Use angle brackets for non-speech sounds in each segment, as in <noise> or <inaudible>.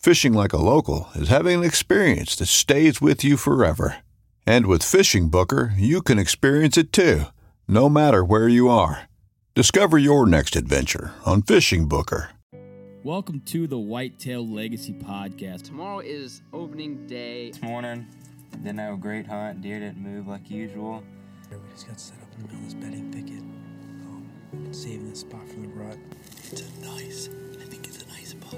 Fishing like a local is having an experience that stays with you forever. And with Fishing Booker, you can experience it too, no matter where you are. Discover your next adventure on Fishing Booker. Welcome to the Whitetail Legacy Podcast. Tomorrow is opening day. This morning, didn't have a great hunt. Deer didn't move like usual. We just got set up in the middle of this bedding thicket. Um, saving this spot from the rut. It's a nice, I think it's a nice buck.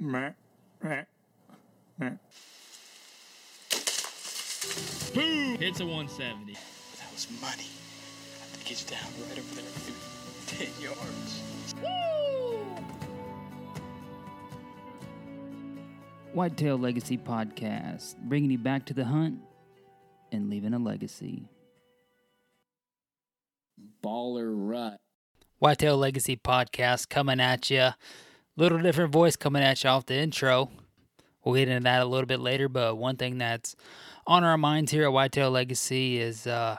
Meh, meh, meh. Boom! Hits a 170. That was money. I think he's down right over there. <laughs> 10 yards. Whitetail Legacy Podcast, bringing you back to the hunt and leaving a legacy. Baller rut. Whitetail Legacy Podcast coming at you. Little different voice coming at you off the intro. We'll get into that a little bit later, but one thing that's on our minds here at Whitetail Legacy is uh,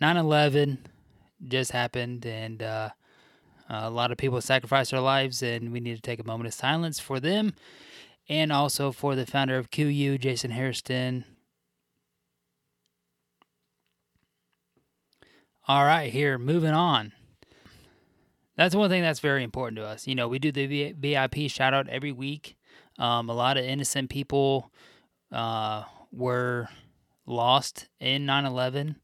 9/11 just happened, and uh, a lot of people sacrificed their lives, and we need to take a moment of silence for them, and also for the founder of KUIU, Jason Hairston. All right, here, moving on. That's one thing that's very important to us. You know, we do the VIP shout out every week. Um, a lot of innocent people uh, were lost in 9 11.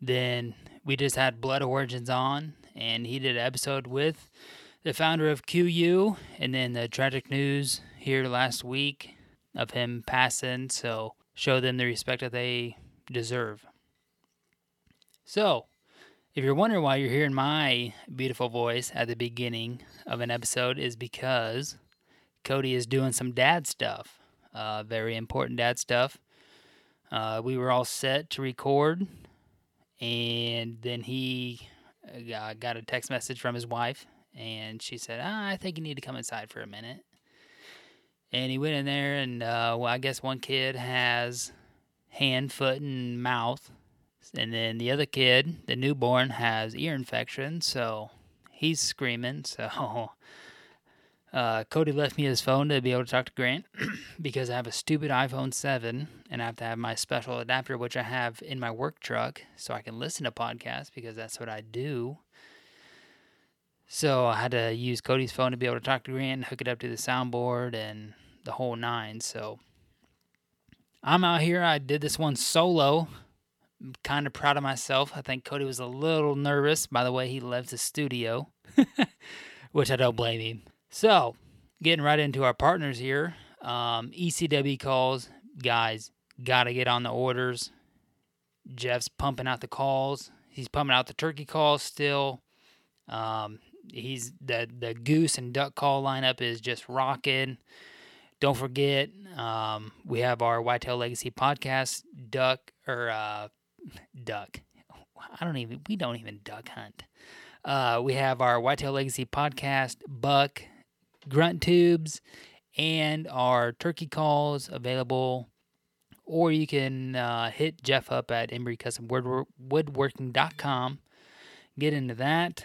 Then we just had Blood Origins on, and he did an episode with the founder of KUIU, and then the tragic news here last week of him passing. So show them the respect that they deserve. So, if you're wondering why you're hearing my beautiful voice at the beginning of an episode, is because Cody is doing some dad stuff. Uh, very important dad stuff. Uh, we were all set to record, and then he uh, got a text message from his wife, and she said, ah, "I think you need to come inside for a minute." And he went in there, and uh, well, I guess one kid has hand, foot, and mouth and then the other kid, the newborn, has ear infection, so he's screaming. So <laughs> uh, Cody left me his phone to be able to talk to Grant <clears throat> because I have a stupid iPhone 7 and I have to have my special adapter, which I have in my work truck, so I can listen to podcasts because that's what I do. So I had to use Cody's phone to be able to talk to Grant, hook it up to the soundboard, and the whole nine. So I'm out here. I did this one solo kind of proud of myself. I think Cody was a little nervous by the way he left the studio, <laughs> which I don't blame him. So, getting right into our partners here um, ECW calls, guys, got to get on the orders. Jeff's pumping out the calls. He's pumping out the turkey calls still. Um, he's the the goose and duck call lineup is just rocking. Don't forget, um, we have our Whitetail Legacy podcast duck or uh, duck. I don't even. We don't even duck hunt. Uh, we have our Whitetail Legacy podcast, buck, grunt tubes, and our turkey calls available. Or you can uh, hit Jeff up at Embry Custom Woodworking.com. Get into that.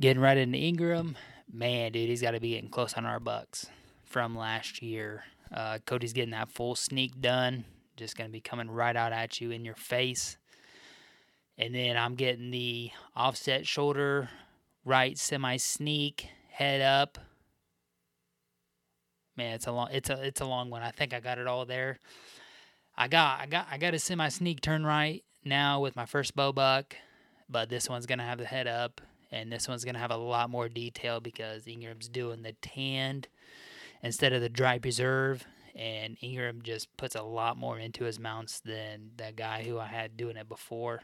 Getting right into Ingram. Man, dude, he's got to be getting close on our bucks from last year. Uh, Cody's getting that full sneak done. Just going to be coming right out at you in your face. And then I'm getting the offset shoulder, right semi sneak, head up. Man, it's a long it's a it's a long one. I think I got it all there. I got I got I got a semi sneak turn right now with my first bow buck, but this one's gonna have the head up, and this one's gonna have a lot more detail because Ingram's doing the tanned instead of the dry preserve, and Ingram just puts a lot more into his mounts than that guy who I had doing it before.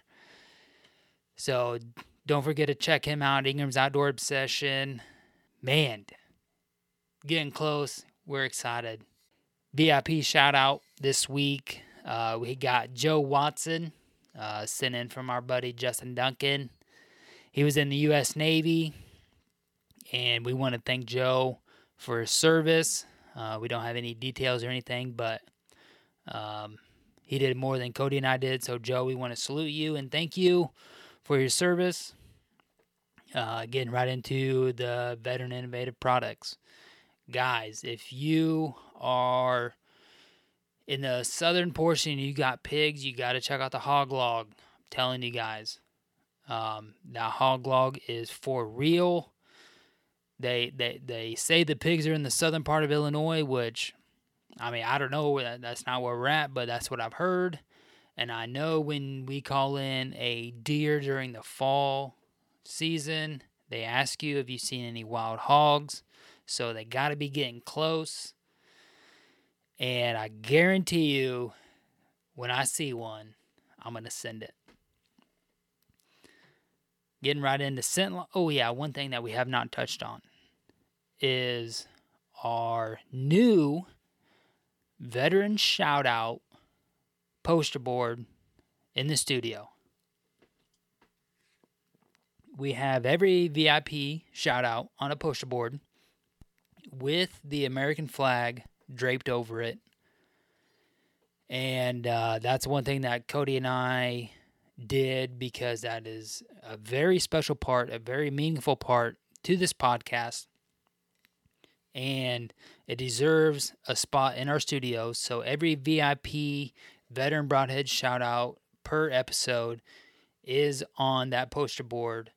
So don't forget to check him out, Ingram's Outdoor Obsession. Man, getting close. We're excited. VIP shout out this week. Uh, we got Joe Watson uh, sent in from our buddy Justin Duncan. He was in the U.S. Navy, and we want to thank Joe for his service. Uh, we don't have any details or anything, but um, he did more than Cody and I did. So, Joe, we want to salute you and thank you for your service. Uh, getting right into the veteran innovative products. Guys, if you are in the southern portion, you got pigs, you got to check out the hog log. I'm telling you guys. Um, now, hog log is for real. They, they, they say the pigs are in the southern part of Illinois, which, I mean, I don't know. that That's not where we're at, but that's what I've heard. And I know when we call in a deer during the fall season, they ask you if you've seen any wild hogs. So they got to be getting close. And I guarantee you, when I see one, I'm going to send it. Getting right into scent. Oh, yeah, one thing that we have not touched on is our new veteran shout out poster board in the studio. We have every VIP shout out on a poster board with the American flag draped over it. And uh, that's one thing that Cody and I did because that is a very special part, a very meaningful part to this podcast. And it deserves a spot in our studio. So every VIP veteran broadhead shout out per episode is on that poster board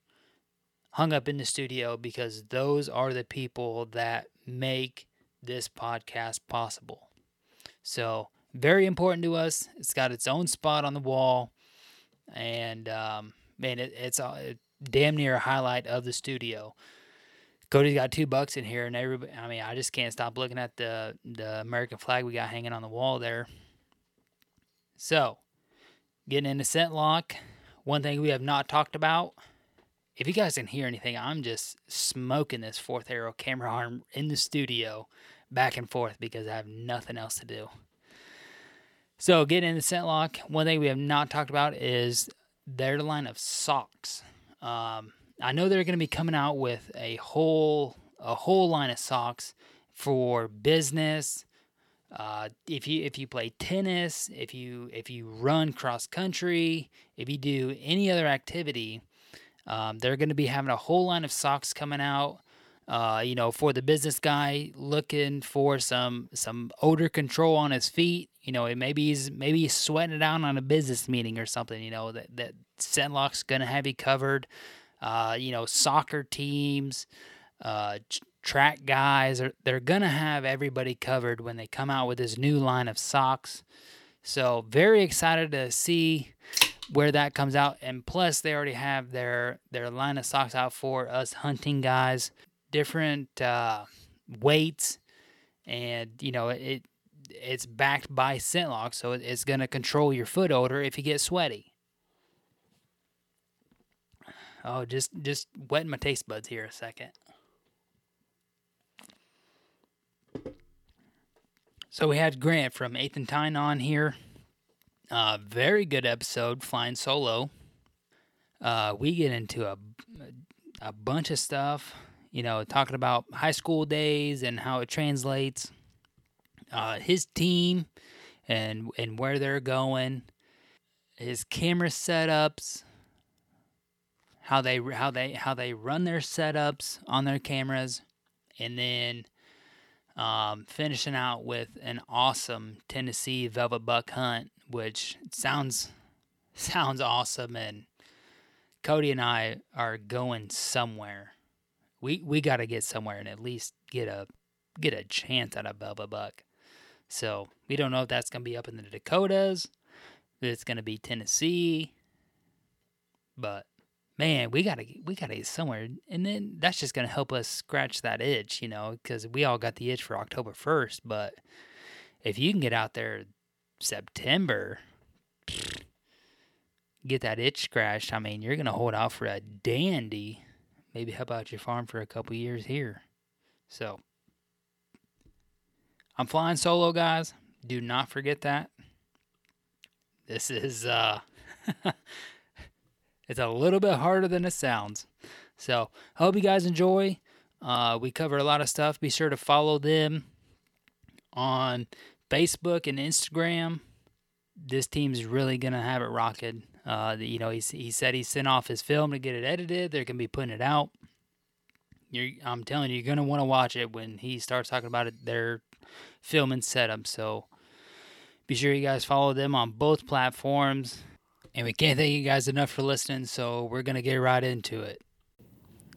hung up in the studio because those are the people that make this podcast possible. So, very important to us. It's got its own spot on the wall. And, um, man, it, it's a, damn near a highlight of the studio. Cody's got two bucks in here, and everybody. I mean, I just can't stop looking at the the American flag we got hanging on the wall there. So, getting into scent lock. One thing we have not talked about. If you guys can hear anything, I'm just smoking this fourth arrow camera arm in the studio back and forth because I have nothing else to do. So, getting into scent lock. One thing we have not talked about is their line of socks. Um, I know they're going to be coming out with a whole a whole line of socks for business, uh, if you if you play tennis, if you if you run cross country, if you do any other activity, um, they're going to be having a whole line of socks coming out. Uh, you know, for the business guy looking for some some odor control on his feet. You know, maybe he's maybe he's sweating it out on a business meeting or something. You know that that Scentlock's going to have you covered. Uh, you know, soccer teams, uh, track guys are they're gonna have everybody covered when they come out with this new line of socks. So very excited to see where that comes out. And plus they already have their their line of socks out for us hunting guys, different uh, weights, and you know it it's backed by ScentLock, so it's gonna control your foot odor if you get sweaty. Oh, just just wetting my taste buds here a second. So we had Grant from Eighth and Tine on here. Uh, very good episode, flying solo. Uh, we get into a a bunch of stuff, you know, talking about high school days and how it translates. Uh, his team and and where they're going, his camera setups, how they how they how they run their setups on their cameras, and then um, finishing out with an awesome Tennessee velvet buck hunt, which sounds <laughs> sounds awesome, and Cody and I are going somewhere. We we got to get somewhere and at least get a get a chance at a velvet buck. So we don't know if that's gonna be up in the Dakotas, if it's gonna be Tennessee, but man, we gotta we gotta get somewhere, and then that's just gonna help us scratch that itch, you know, because we all got the itch for October first. But if you can get out there September, get that itch scratched, I mean, you're gonna hold out for a dandy. Maybe help out your farm for a couple years here. So I'm flying solo, guys. Do not forget that. This is uh <laughs> it's a little bit harder than it sounds. So, hope you guys enjoy. Uh, we cover a lot of stuff. Be sure to follow them on Facebook and Instagram. This team's really gonna have it rocking. Uh, you know, he he said he sent off his film to get it edited. They're gonna be putting it out. You're, I'm telling you, you're gonna want to watch it when he starts talking about it. Their film and setup. So be sure you guys follow them on both platforms. And we can't thank you guys enough for listening, so we're going to get right into it.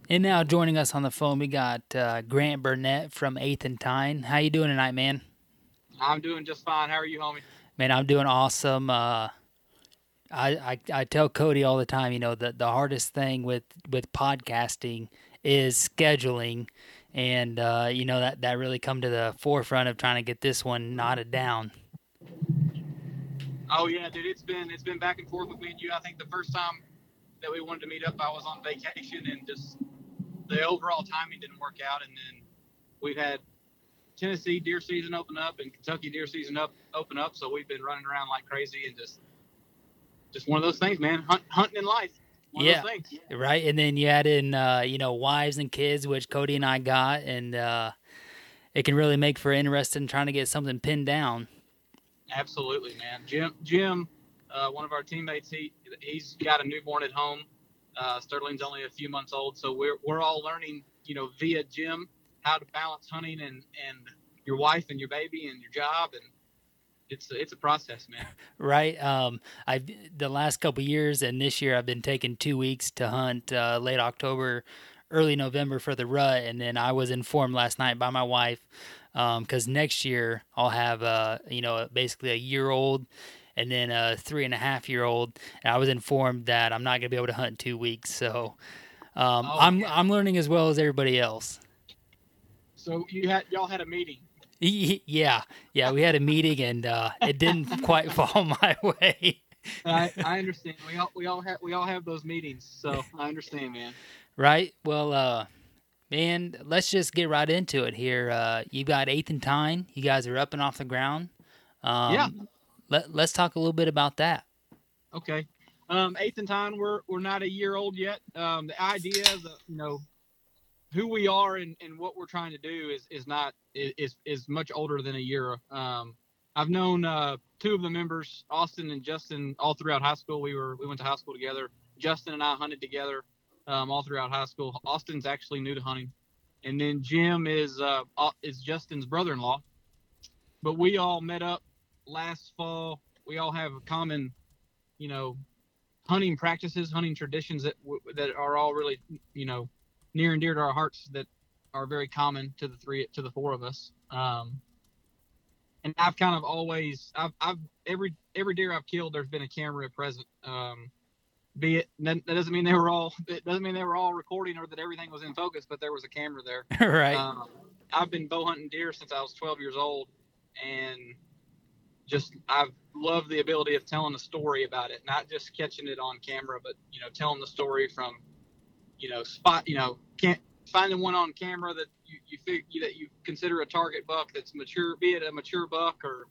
And now joining us on the phone, we got uh, Grant Burnett from Eighth and Tine. How you doing tonight, man? I'm doing just fine. How are you, homie? Man, I'm doing awesome. Uh, I, I I tell Cody all the time, you know, the the hardest thing with with podcasting is scheduling, and uh, you know that that really come to the forefront of trying to get this one knotted down. Oh yeah, dude, it's been it's been back and forth with me and you. I think the first time that we wanted to meet up, I was on vacation and just the overall timing didn't work out. And then we've had Tennessee deer season open up and Kentucky deer season up open up, so we've been running around like crazy and just just one of those things, man. Hunt, hunting in life. One yeah, right. And then you add in, uh, you know, wives and kids, which Cody and I got, and uh, it can really make for interesting trying to get something pinned down. Absolutely, man. Jim, Jim, uh, one of our teammates, he he's got a newborn at home. Uh, Sterling's only a few months old, so we're we're all learning, you know, via Jim how to balance hunting and and your wife and your baby and your job and it's a, it's a process, man. <laughs> Right. Um, I the last couple years and this year I've been taking two weeks to hunt uh, late October, early November for the rut, and then I was informed last night by my wife because um, next year I'll have uh, you know basically a year old and then a three and a half year old. And I was informed that I'm not gonna be able to hunt in two weeks, so um, oh, I'm yeah. I'm learning as well as everybody else. So you had y'all had a meeting. Yeah, yeah, we had a meeting and uh, it didn't <laughs> quite fall <laughs> my way. I, I understand. We all we all have we all have those meetings, so I understand, man. Right. Well, uh, man, let's just get right into it here. Uh, you got Eighth and Tine. You guys are up and off the ground. Um, yeah. Let, let's talk a little bit about that. Okay. Um, Eighth and Tine, we're, we're not a year old yet. Um, the idea, the, you know, who we are and, and what we're trying to do is, is not, is, is much older than a year. Um, I've known, uh, two of the members, Austin and Justin, all throughout high school. We were, we went to high school together. Justin and I hunted together um, all throughout high school. Austin's actually new to hunting, and then Jim is uh, is Justin's brother-in-law. But we all met up last fall. We all have a common, you know, hunting practices, hunting traditions that that are all really, you know, near and dear to our hearts. That are very common to the three to the four of us. Um, and I've kind of always I've I've every every deer I've killed, there's been a camera present. Um, be it that doesn't mean they were all <laughs> it doesn't mean they were all recording or that everything was in focus but there was a camera there <laughs> right um, i've been bow hunting deer since i was 12 years old and just i've loved the ability of telling a story about it not just catching it on camera but you know telling the story from you know spot you know can't finding one on camera that you you, fig, that you consider a target buck that's mature be it a mature buck or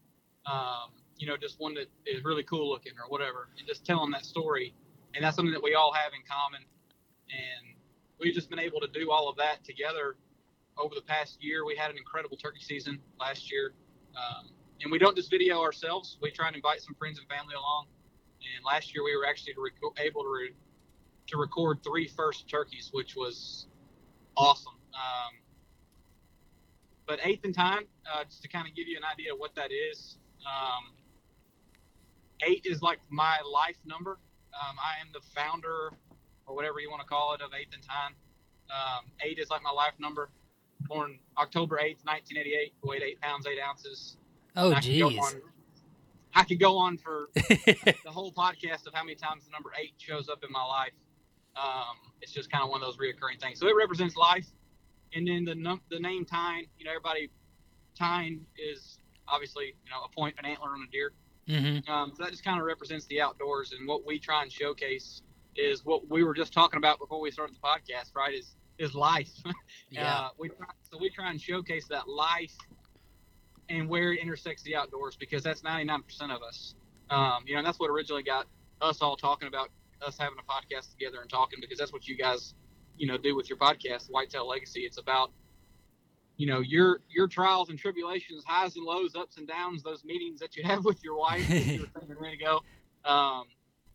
um, you know, just one that is really cool looking or whatever, and just telling that story. And that's something that we all have in common. And we've just been able to do all of that together over the past year. We had an incredible turkey season last year. Um, and we don't just video ourselves. We try and invite some friends and family along. And last year we were actually rec- able to, re- to record three first turkeys, which was awesome. Um, but eighth in Tine, uh, just to kind of give you an idea of what that is, um, eight is like my life number. Um, I am the founder, or whatever you want to call it, of eighth and Tine. Um, eight is like my life number. Born October 8th, 1988, weighed eight pounds, eight ounces. Oh, I could go jeez. I could go on for <laughs> the whole podcast of how many times the number eight shows up in my life. Um, it's just kind of one of those reoccurring things. So it represents life. And then the num- the name Tine, you know, everybody, Tine is obviously, you know, a point, an antler on a deer. Hmm Um, so that just kind of represents the outdoors, and what we try and showcase is what we were just talking about before we started the podcast, right? Is is life. <laughs> Yeah. Uh, we try, so we try and showcase that life and where it intersects the outdoors because that's 99% of us. Um, you know, and that's what originally got us all talking about us having a podcast together and talking because that's what you guys, you know, do with your podcast, Whitetail Legacy. It's about, you know, your your trials and tribulations, highs and lows, ups and downs, those meetings that you have <laughs> with your wife, you were a minute ago, um,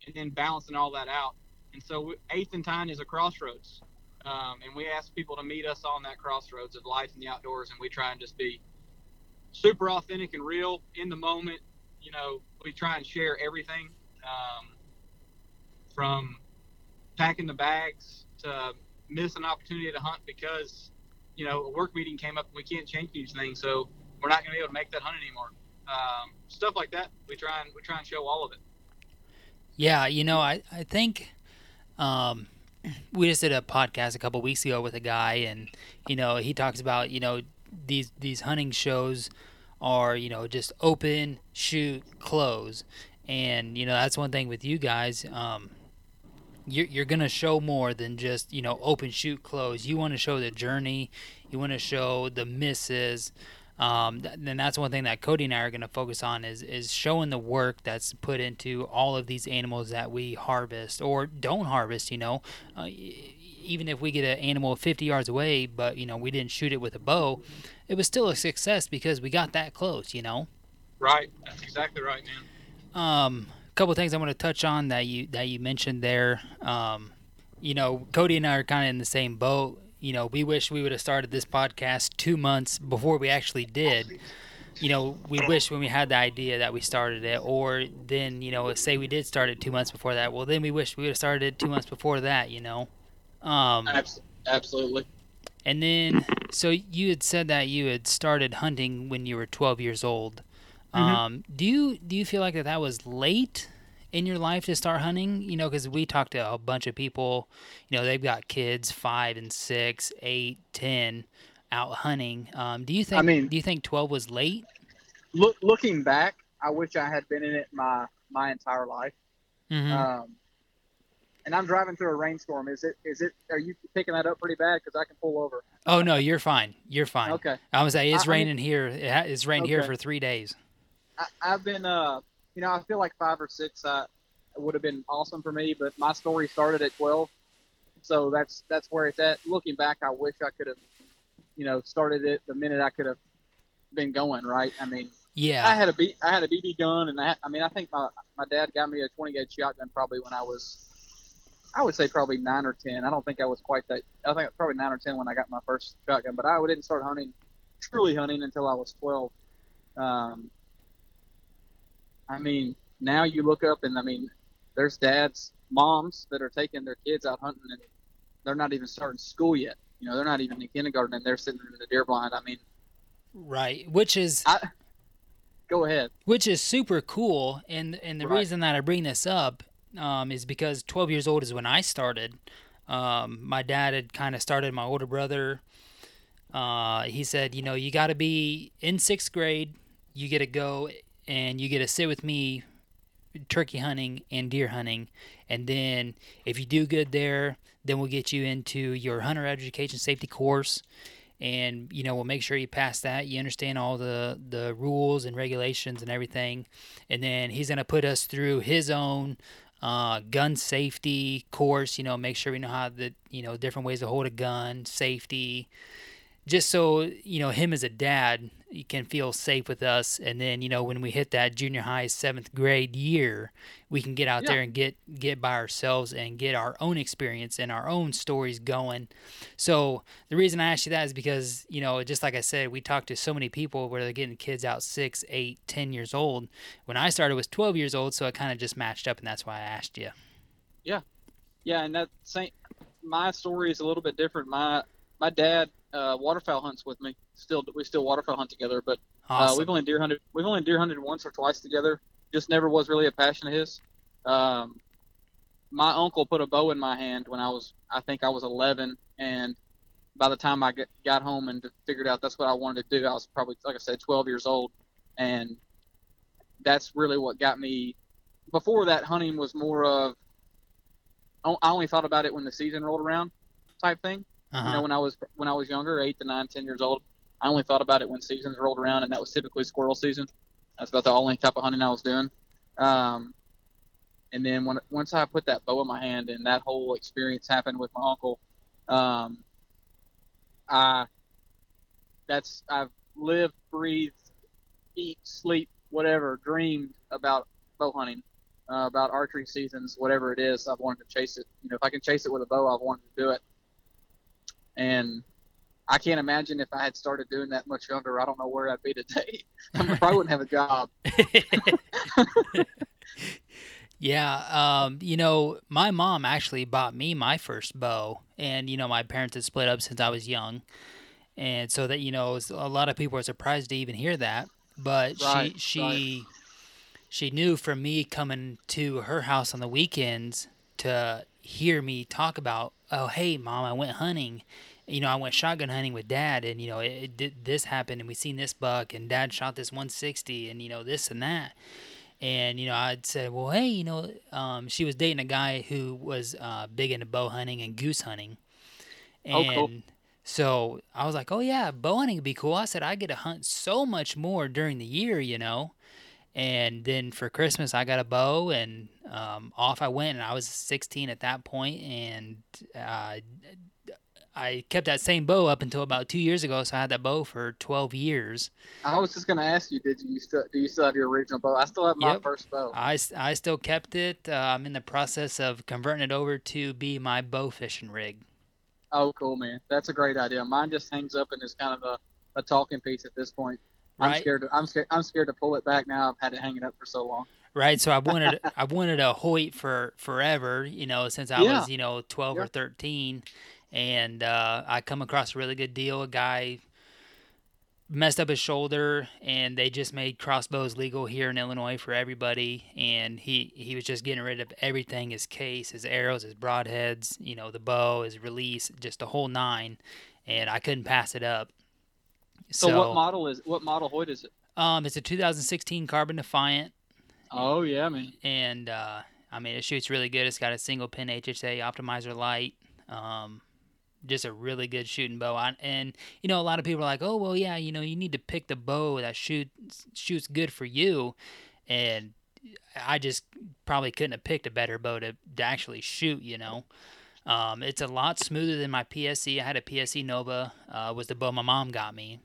and then balancing all that out. And so, eighth and Tine is a crossroads, um, and we ask people to meet us on that crossroads of life and the outdoors, and we try and just be super authentic and real in the moment. You know, we try and share everything um, from packing the bags to miss an opportunity to hunt because you know a work meeting came up and we can't change these things, so we're not going to be able to make that hunt anymore. Um, stuff like that. We try and we try and show all of it. Yeah, you know, I I think um, we just did a podcast a couple weeks ago with a guy, and you know, he talks about you know these these hunting shows are you know just open, shoot, close, and you know that's one thing with you guys. Um, you're, you're gonna show more than just you know open shoot close you want to show the journey you want to show the misses um, th- that's one thing that Cody and I are going to focus on is is showing the work that's put into all of these animals that we harvest or don't harvest. You know, uh, even if we get an animal 50 yards away, but you know we didn't shoot it with a bow, it was still a success because we got that close. You know. Right. That's exactly right, man. Um, a couple things I want to touch on that you that you mentioned there. Um, you know, Cody and I are kind of in the same boat. You know, we wish we would have started this podcast two months before we actually did. You know, we wish when we had the idea that we started it, or then you know, say we did start it two months before that. Well, then we wish we would have started it two months before that. You know. Um, absolutely. and then, so you had said that you had started hunting when you were 12 years old. Um, do you do you feel like that that was late in your life to start hunting? You know, because we talked to a bunch of people. You know, they've got kids five and six, eight, ten, out hunting. Um, do you think? I mean- do you think 12 was late? Look, looking back, I wish I had been in it my my entire life. hmm Um, and I'm driving through a rainstorm. Is it? Is it? Are you picking that up pretty bad? Because I can pull over. oh no, you're fine. You're fine. Okay. I was say it's I- I mean- raining here. It's rained here for three days. I, I've been, uh, you know, I feel like five or six uh, would have been awesome for me, but my story started at 12, so that's that's where it's at. Looking back, I wish I could have, you know, started it the minute I could have been going. Right? I mean, Yeah. I had a B, I had a BB gun, and I, I mean, I think my my dad got me a 20 gauge shotgun probably when I was, I would say probably nine or 10. I don't think I was quite that. I think probably nine or 10 when I got my first shotgun, but I didn't start hunting, truly hunting until I was 12. Um, I mean, now you look up and I mean, there's dads, moms that are taking their kids out hunting and they're not even starting school yet. You know, they're not even in kindergarten and they're sitting in the deer blind. I mean, right. Which is I go ahead. which is super cool and and the Right. reason that i bring this up um, is because 12 years old is when i started um, my dad had kind of started my older brother uh, he said you know you got to be in sixth grade you get to go and you get to sit with me turkey hunting and deer hunting and then if you do good there then we'll get you into your hunter education safety course and you know we'll make sure you pass that. You understand all the the rules and regulations and everything, and then he's gonna put us through his own uh, gun safety course. You know, make sure we know how the you know different ways to hold a gun, safety, just so you know him as a dad you can feel safe with us and then you know when we hit that junior high seventh grade year we can get out Yeah. there and get get by ourselves and get our own experience and our own stories going so the reason i asked you that is because you know just like i said we talked to so many people where they're getting kids out six eight ten years old when i started was 12 years old so it kind of just matched up and that's why i asked you Yeah. Yeah, and that same my story is a little bit different. My my dad uh, waterfowl hunts with me. Still, we still waterfowl hunt together, but uh, we've only deer hunted. We've only deer hunted once or twice together. Just never was really a passion of his. Um, my uncle put a bow in my hand when I was, I think I was 11, and by the time I get, got home and figured out that's what I wanted to do, I was probably, like I said, 12 years old, and that's really what got me. Before that, hunting was more of. I only thought about it when the season rolled around, type thing you uh-huh. know when i was when i was younger eight to nine ten years old i only thought about it when seasons rolled around and that was typically squirrel season. That's about the only type of hunting i was doing. Um, and then when once i put that bow in my hand and that whole experience happened with my uncle um, i that's i've lived breathed eat sleep whatever dreamed about bow hunting uh, about archery seasons whatever it is i've wanted to chase it. You know if i can chase it with a bow i've wanted to do it and I can't imagine if I had started doing that much younger. I don't know where I'd be today. <laughs> I probably wouldn't have a job. <laughs> yeah, um, you know, my mom actually bought me my first bow, and you know, my parents had split up since I was young, and so that you know, a lot of people are surprised to even hear that. But Right, she she she knew from me coming to her house on the weekends to hear me talk about, oh hey mom, I went hunting. You know, I went shotgun hunting with dad, and you know, it, it did this happened, and we seen this buck, and dad shot this 160, and you know, this and that and you know i'd said well hey you know um, she was dating a guy who was uh, big into bow hunting and goose hunting and Oh, cool. so i was like oh yeah bow hunting would be cool i said i get to hunt so much more during the year you know and then for christmas i got a bow and um, off i went and i was 16 at that point and uh, i kept that same bow up until about two years ago so i had that bow for 12 years I was just gonna ask you, did you still do you still have your original bow? I still have my Yep. first bow. I, I still kept it. Uh, I'm in the process of converting it over to be my bow fishing rig. Oh, cool, man. That's a great idea. Mine just hangs up and is kind of a, a talking piece at this point. I'm Right. scared. To, I'm scared. I'm scared to pull it back now. I've had it hanging up for so long. Right. So I've wanted <laughs> I've wanted a Hoyt for forever, you know, since I Yeah. was, you know, 12 or 13. And uh, I come across a really good deal. A guy messed up his shoulder and they just made crossbows legal here in Illinois for everybody and he he was just getting rid of everything his case his arrows his broadheads you know the bow his release just the whole nine and I couldn't pass it up So, what model is what model Hoyt is it? um it's a 2016 Carbon Defiant Oh yeah, man. and uh, I mean it shoots really good. It's got a single pin HHA Optimizer Lite, um, just a really good shooting bow. I, and you know a lot of people are like, oh well, yeah, you know you need to pick the bow that shoots shoots good for you, and I just probably couldn't have picked a better bow to, to actually shoot. You know. Um, it's a lot smoother than my PSE. I had a PSE Nova, uh, was the bow my mom got me.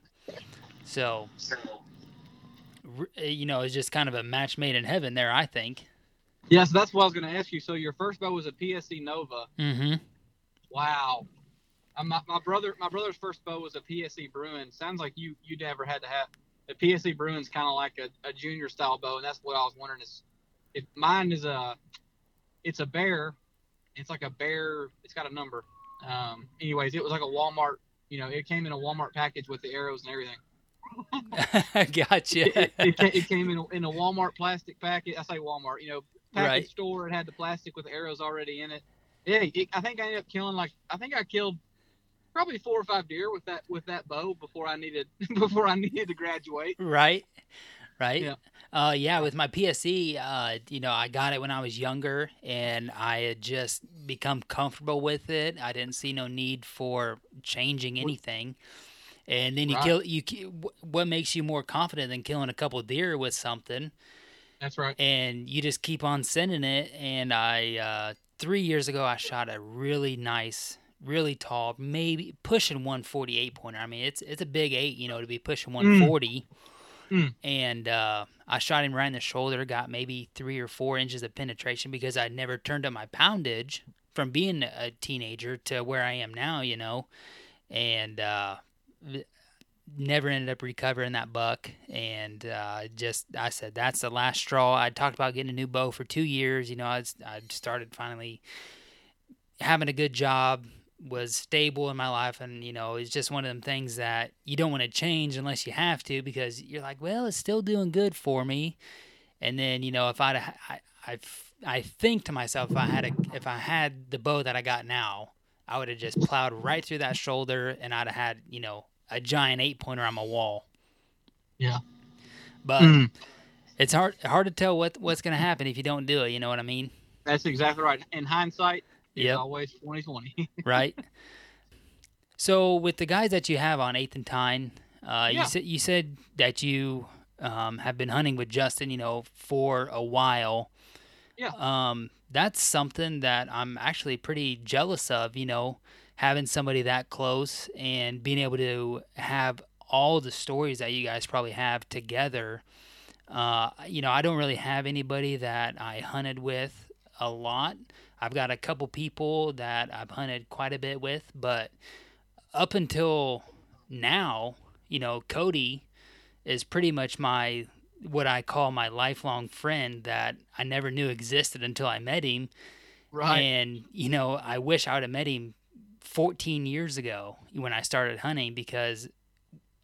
So, you know, it's just kind of a match made in heaven there, I think. Yeah, so that's what I was going to ask you. So your first bow was a PSE Nova. Mm-hmm. Wow. Uh, my, my brother, my brother's first bow was a PSE Bruin. Sounds like you you never had to have the PSE Bruin's kind of like a, a junior style bow, and that's what I was wondering is if mine is a it's a bear. It's like a bear. It's got a number. Um, anyways, it was like a Walmart. You know, it came in a Walmart package with the arrows and everything. <laughs> gotcha. It, it, it came in a, in a Walmart plastic packet. I say Walmart. You know, package Right. store. It had the plastic with the arrows already in it. Yeah, it, I think I ended up killing like I think I killed probably four or five deer with that with that bow before I needed <laughs> before I needed to graduate. right. Right. Yeah. Uh, yeah. With my PSE, uh, you know, I got it when I was younger, and I had just become comfortable with it. I didn't see no need for changing anything. And then you Right. kill you. What makes you more confident than killing a couple deer with something? That's right. and you just keep on sending it. And I, uh, three years ago, I shot a really nice, really tall, maybe pushing 148 pointer. I mean, it's it's a big eight, you know, to be pushing 140. Mm. And uh, I shot him right in the shoulder, got maybe three or four inches of penetration because I'd never turned up my poundage from being a teenager to where I am now, you know, and uh, never ended up recovering that buck. And uh, just i said that's the last straw. I talked about getting a new bow for two years you know i, I started finally having a good job was stable in my life and you know it's just one of them things that you don't want to change unless you have to because you're like well it's still doing good for me and then you know if i'd I, I, I think to myself if i had a if i had the bow that i got now i would have just plowed right through that shoulder and i'd have had you know a giant eight pointer on my wall Yeah. but Mm. it's hard hard to tell what what's gonna happen if you don't do it. You know what I mean, That's exactly right. In hindsight, Yep. always 2020. <laughs> right? so with the guys that you have on Eighth and Tine, uh, Yeah. you said you said that you um, have been hunting with Justin, you know, for a while. Yeah. Um, that's something that I'm actually pretty jealous of. You know, having somebody that close and being able to have all the stories that you guys probably have together. Uh, you know, I don't really have anybody that I hunted with a lot. I've got a couple people that I've hunted quite a bit with, but up until now, you know, Cody is pretty much my what I call my lifelong friend that I never knew existed until I met him. right. And you know, I wish I would have met him 14 years ago when I started hunting because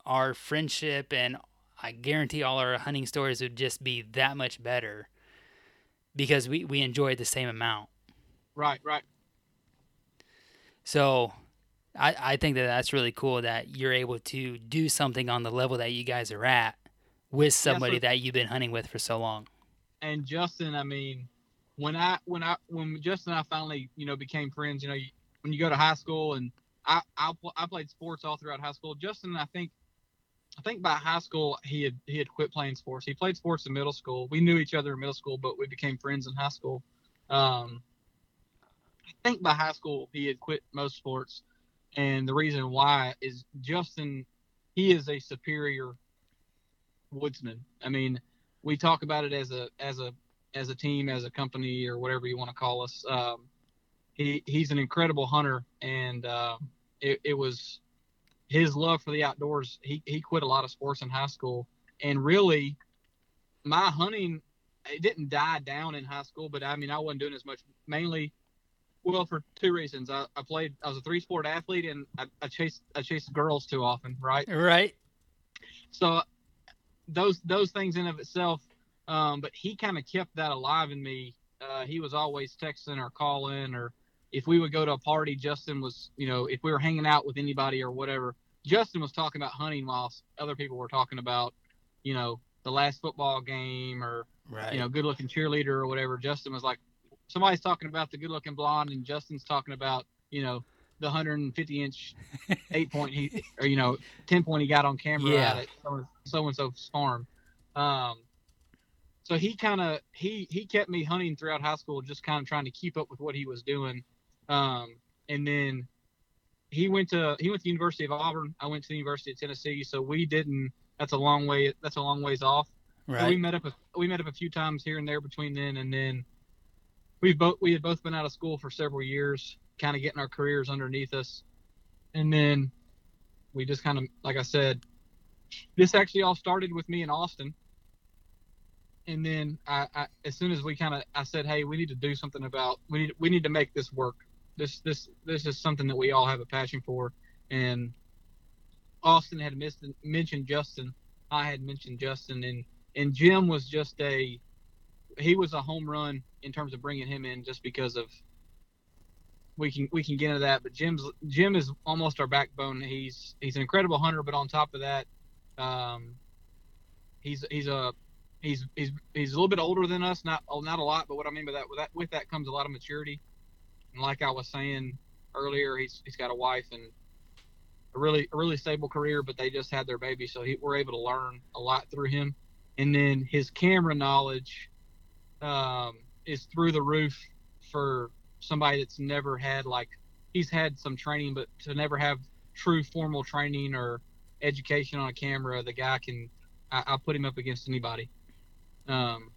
our friendship and I guarantee all our hunting stories would just be that much better because we we enjoyed the same amount. right. Right. So I, I think that that's really cool that you're able to do something on the level that you guys are at with somebody that you've been hunting with for so long. and Justin, I mean, when I when I when Justin and I finally you know became friends, you know, you, when you go to high school and I I, I played sports all throughout high school. Justin, I think I think by high school he had he had quit playing sports. He played sports in middle school. We knew each other in middle school, but we became friends in high school. Um, I think by high school he had quit most sports, and the reason why is Justin. He is a superior woodsman. I mean, we talk about it as a as a as a team, as a company, or whatever you want to call us. Um, he he's an incredible hunter, and uh, it, it was his love for the outdoors. He he quit a lot of sports in high school, and really, my hunting it didn't die down in high school, but I mean I wasn't doing as much. Mainly, well, for two reasons. I, I played. I was a three sport athlete, and I, I chased I chased girls too often, right? Right. so those those things in of itself um, but he kind of kept that alive in me uh, he was always texting or calling or if we would go to a party justin was you know if we were hanging out with anybody or whatever justin was talking about hunting while other people were talking about you know the last football game or Right. you know good looking cheerleader or whatever justin was like somebody's talking about the good looking blonde and justin's talking about you know the 150 inch <laughs> eight point he or you know 10 point he got on camera Yeah. at so and so's farm um so he kind of he he kept me hunting throughout high school just kind of trying to keep up with what he was doing um and then he went to he went to the university of auburn i went to the university of tennessee so we didn't that's a long way that's a long ways off so we met up. A, we met up a few times here and there between then and then. We've both we had both been out of school for several years, kind of getting our careers underneath us, and then we just kind of, like I said, this actually all started with me in Austin. And then I, I as soon as we kind of, I said, hey, we need to do something about we need we need to make this work. This this this is something that we all have a passion for, and Austin had missed, mentioned Justin. I had mentioned Justin, and and Jim was just a he was a home run in terms of bringing him in just because of we can we can get into that. But Jim's Jim is almost our backbone. He's he's an incredible hunter. But on top of that um he's he's a he's he's he's a little bit older than us. Not not a lot but what I mean by that with that with that comes a lot of maturity and like I was saying earlier he's he's got a wife and a really a really stable career, but they just had their baby, so he, we're able to learn a lot through him. And then his camera knowledge um, is through the roof for somebody that's never had like he's had some training, but to never have true formal training or education on a camera, the guy can I, I'll put him up against anybody. Um,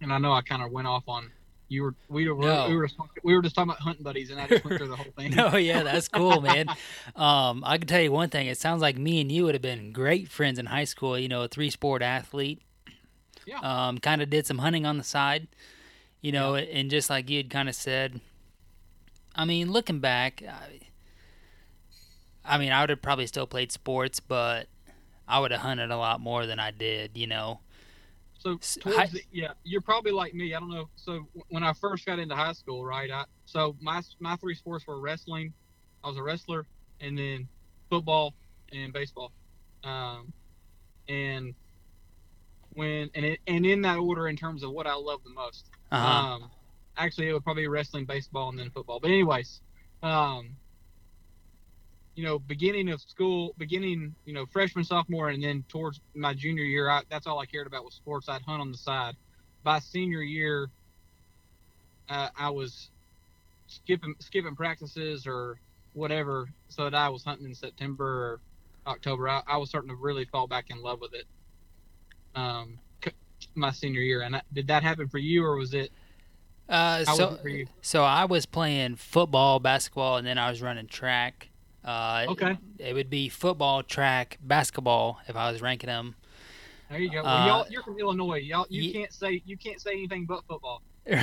and I know I kind of went off on you were we were No. we were we were just talking about hunting buddies, and I just went through the whole thing. <laughs> No, yeah, that's cool, <laughs> man. Um, I can tell you one thing. It sounds like me and you would have been great friends in high school. You know, a three sport athlete. Yeah. Um, kind of did some hunting on the side. You know, and just like you had kind of said. I mean, looking back, I, I mean, I would have probably still played sports, but I would have hunted a lot more than I did. You know. So towards the, yeah, you're probably like me. I don't know. So when I first got into high school, right? I so my my three sports were wrestling. I was a wrestler, and then football and baseball. Um, and when and it, and in that order in terms of what I love the most. Uh-huh. Um, actually, it would probably be wrestling, baseball, and then football. But anyways, um, you know, beginning of school, beginning, you know, freshman, sophomore, and then towards my junior year, I, that's all I cared about was sports. I'd hunt on the side. By senior year, uh, I was skipping skipping practices or whatever, so that I was hunting in September or October. I, I was starting to really fall back in love with it. Um, c- my senior year, and I, did that happen for you, or was it? Uh, so, was it for you? so I was playing football, basketball, and then I was running track. Uh, Okay. It would be football, track, basketball if I was ranking them. There you go. Well, Uh, y'all, you're from Illinois. Y'all, you ye- can't say you can't say anything but football. <laughs>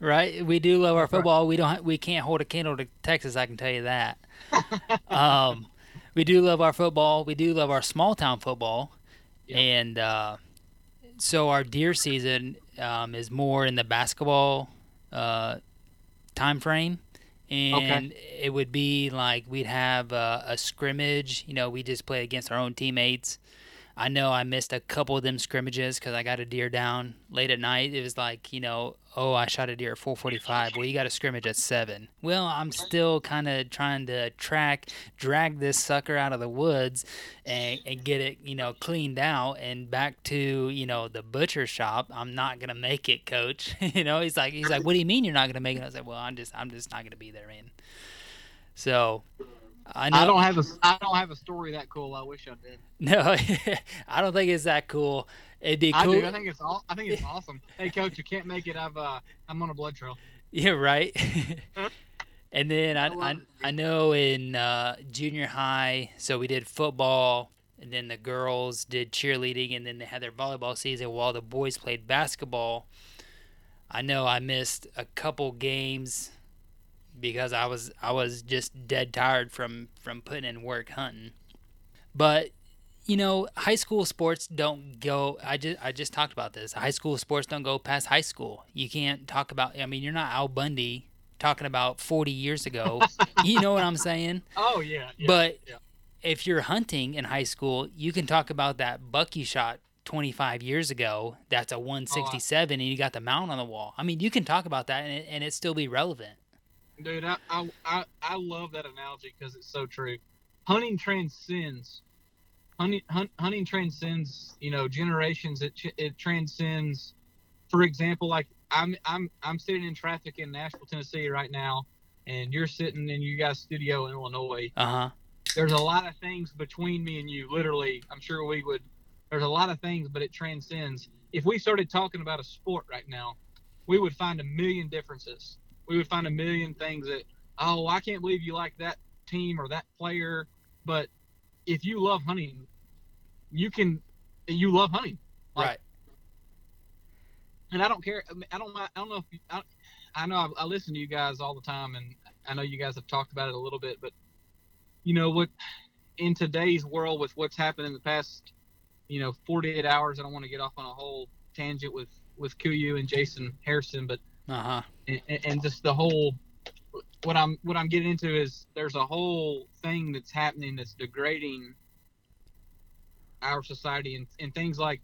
right? We do love our football. We don't. We can't hold a candle to Texas. I can tell you that. <laughs> um, we do love our football. We do love our small town football, Yeah. and uh, so our deer season um, is more in the basketball uh, time frame. And it would be like we'd have a, a scrimmage. You know, we just play against our own teammates. I know I missed a couple of them scrimmages because I got a deer down late at night. It was like, you know, oh, I shot a deer at 4:45. Well, you got a scrimmage at seven. Well, I'm still kind of trying to track, drag this sucker out of the woods, and, and get it, you know, cleaned out and back to, you know, the butcher shop. I'm not gonna make it, coach. <laughs> you know, he's like, he's like, what do you mean you're not gonna make it? I was like, well, I'm just, I'm just not gonna be there, man. So. I know. I don't have a <laughs> I don't have a story that cool. I wish I did. No, <laughs> I don't think it's that cool. It'd be cool. I do. I think it's all. I think it's awesome. Hey, coach, you can't make it. I've uh, I'm on a blood trail. <laughs> yeah, right. and then I, I I. I know in uh, junior high, so we did football, and then the girls did cheerleading, and then they had their volleyball season while the boys played basketball. I know I missed a couple games because I was I was just dead tired from from putting in work hunting. But you know, high school sports don't go. I just I just talked about this. High school sports don't go past high school. You can't talk about. I mean, you're not Al Bundy talking about 40 years ago. <laughs> you know what I'm saying? Oh yeah. yeah but yeah. if you're hunting in high school, you can talk about that buck you shot 25 years ago. That's a 167, and you got the mount on the wall. I mean, you can talk about that, and it, and it still be relevant. Dude, I I I, I love that analogy because it's so true. Hunting transcends. Hunting hunt, hunting transcends. You know, generations. It it transcends. For example, like I'm I'm I'm sitting in traffic in Nashville, Tennessee right now, and you're sitting in you guys' studio in Illinois. Uh huh. there's a lot of things between me and you literally i'm sure we would there's a lot of things but it transcends if we started talking about a sport right now we would find a million differences we would find a million things that oh i can't believe you like that team or that player but if you love hunting you can you love hunting Like, Right. and I don't care. I, mean, I don't. I don't know if you, I, I know I, I listen to you guys all the time, and I know you guys have talked about it a little bit. But you know what? In today's world, with what's happened in the past, you know, 48 hours, I don't want to get off on a whole tangent with with KUIU and Jason Hairston, but Uh huh. And, and just the whole what I'm what I'm getting into is there's a whole thing that's happening that's degrading our society and, and things like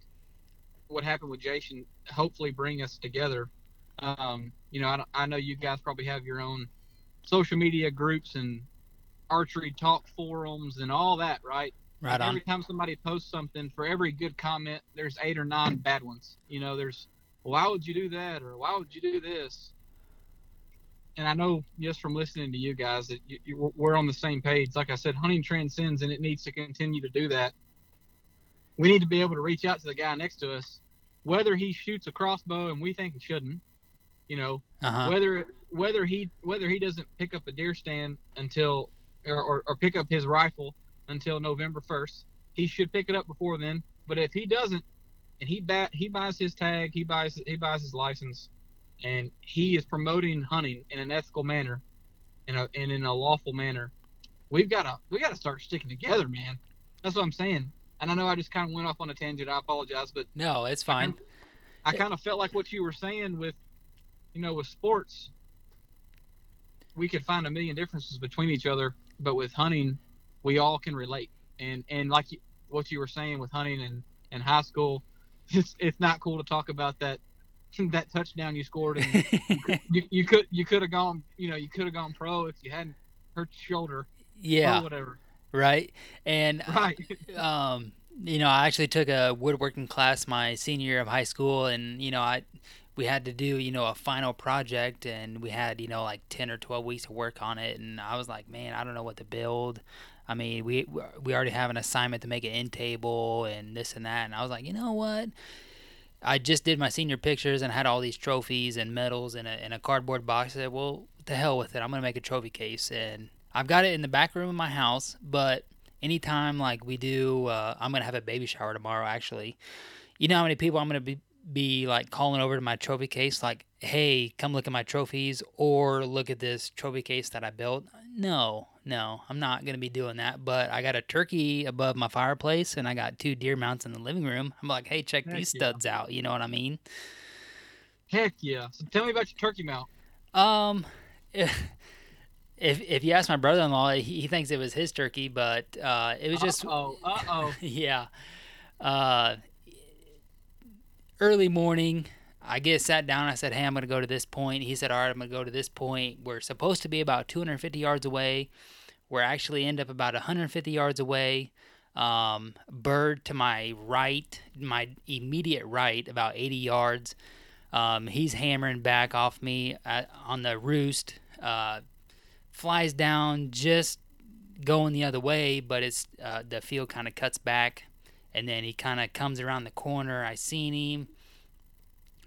what happened with Jason hopefully bring us together. Um, you know, I, I know you guys probably have your own social media groups and archery talk forums and all that, right? Right on. Every time somebody posts something, for every good comment, there's eight or nine bad ones. You know, there's why would you do that or why would you do this? And I know just from listening to you guys that you, you, we're on the same page. Like I said, hunting transcends and it needs to continue to do that. We need to be able to reach out to the guy next to us, whether he shoots a crossbow and we think he shouldn't. You know, Uh-huh. whether whether he whether he doesn't pick up a deer stand until or, or, or pick up his rifle until November first, he should pick it up before then. But if he doesn't, and he bat he buys his tag, he buys he buys his license, and he is promoting hunting in an ethical manner, in a and in a lawful manner, we've got to we got to start sticking together, man. That's what I'm saying. And I know I just kind of went off on a tangent. I apologize, but No, it's fine. I kind of felt like what you were saying with, you know, with sports, we could find a million differences between each other, but with hunting, we all can relate. And and like you- what you were saying with hunting and and high school, <laughs> it's it's not cool to talk about that that touchdown you scored and <laughs> you, you could you could have gone you know you could have gone pro if you hadn't hurt your shoulder Yeah. or whatever Right. And <laughs> right um, you know, I actually took a woodworking class my senior year of high school, and you know, I we had to do you know a final project, and we had you know like ten or twelve weeks to work on it, and I was like, man, I don't know what to build. I mean, we we already have an assignment to make an end table and this and that, and I was like, you know what? I just did my senior pictures and had all these trophies and medals in a in a cardboard box. I said, well, the hell with it. I'm gonna make a trophy case, and I've got it in the back room of my house. But anytime like we do, uh, I'm gonna have a baby shower tomorrow. Actually, you know how many people I'm gonna be be like calling over to my trophy case, like, hey, come look at my trophies, or look at this trophy case that I built. No, no, I'm not gonna be doing that. But I got a turkey above my fireplace, and I got two deer mounts in the living room. I'm like, hey, check Heck these yeah. studs out. You know what I mean? heck yeah so tell me about your turkey mount Um, <laughs> if if you ask my brother-in-law, he, he thinks it was his turkey, but uh, it was just oh uh oh <laughs> yeah. Uh, early morning, I get sat down. I said, "Hey, I'm going to go to this point." He said, "All right, I'm going to go to this point. We're supposed to be about 250 yards away. We're actually end up about 150 yards away." Um, bird to my right, my immediate right, about 80 yards. Um, he's hammering back off me at, on the roost. Uh, flies down, just going the other way, but it's uh, the field kind of cuts back, and then he kind of comes around the corner. I seen him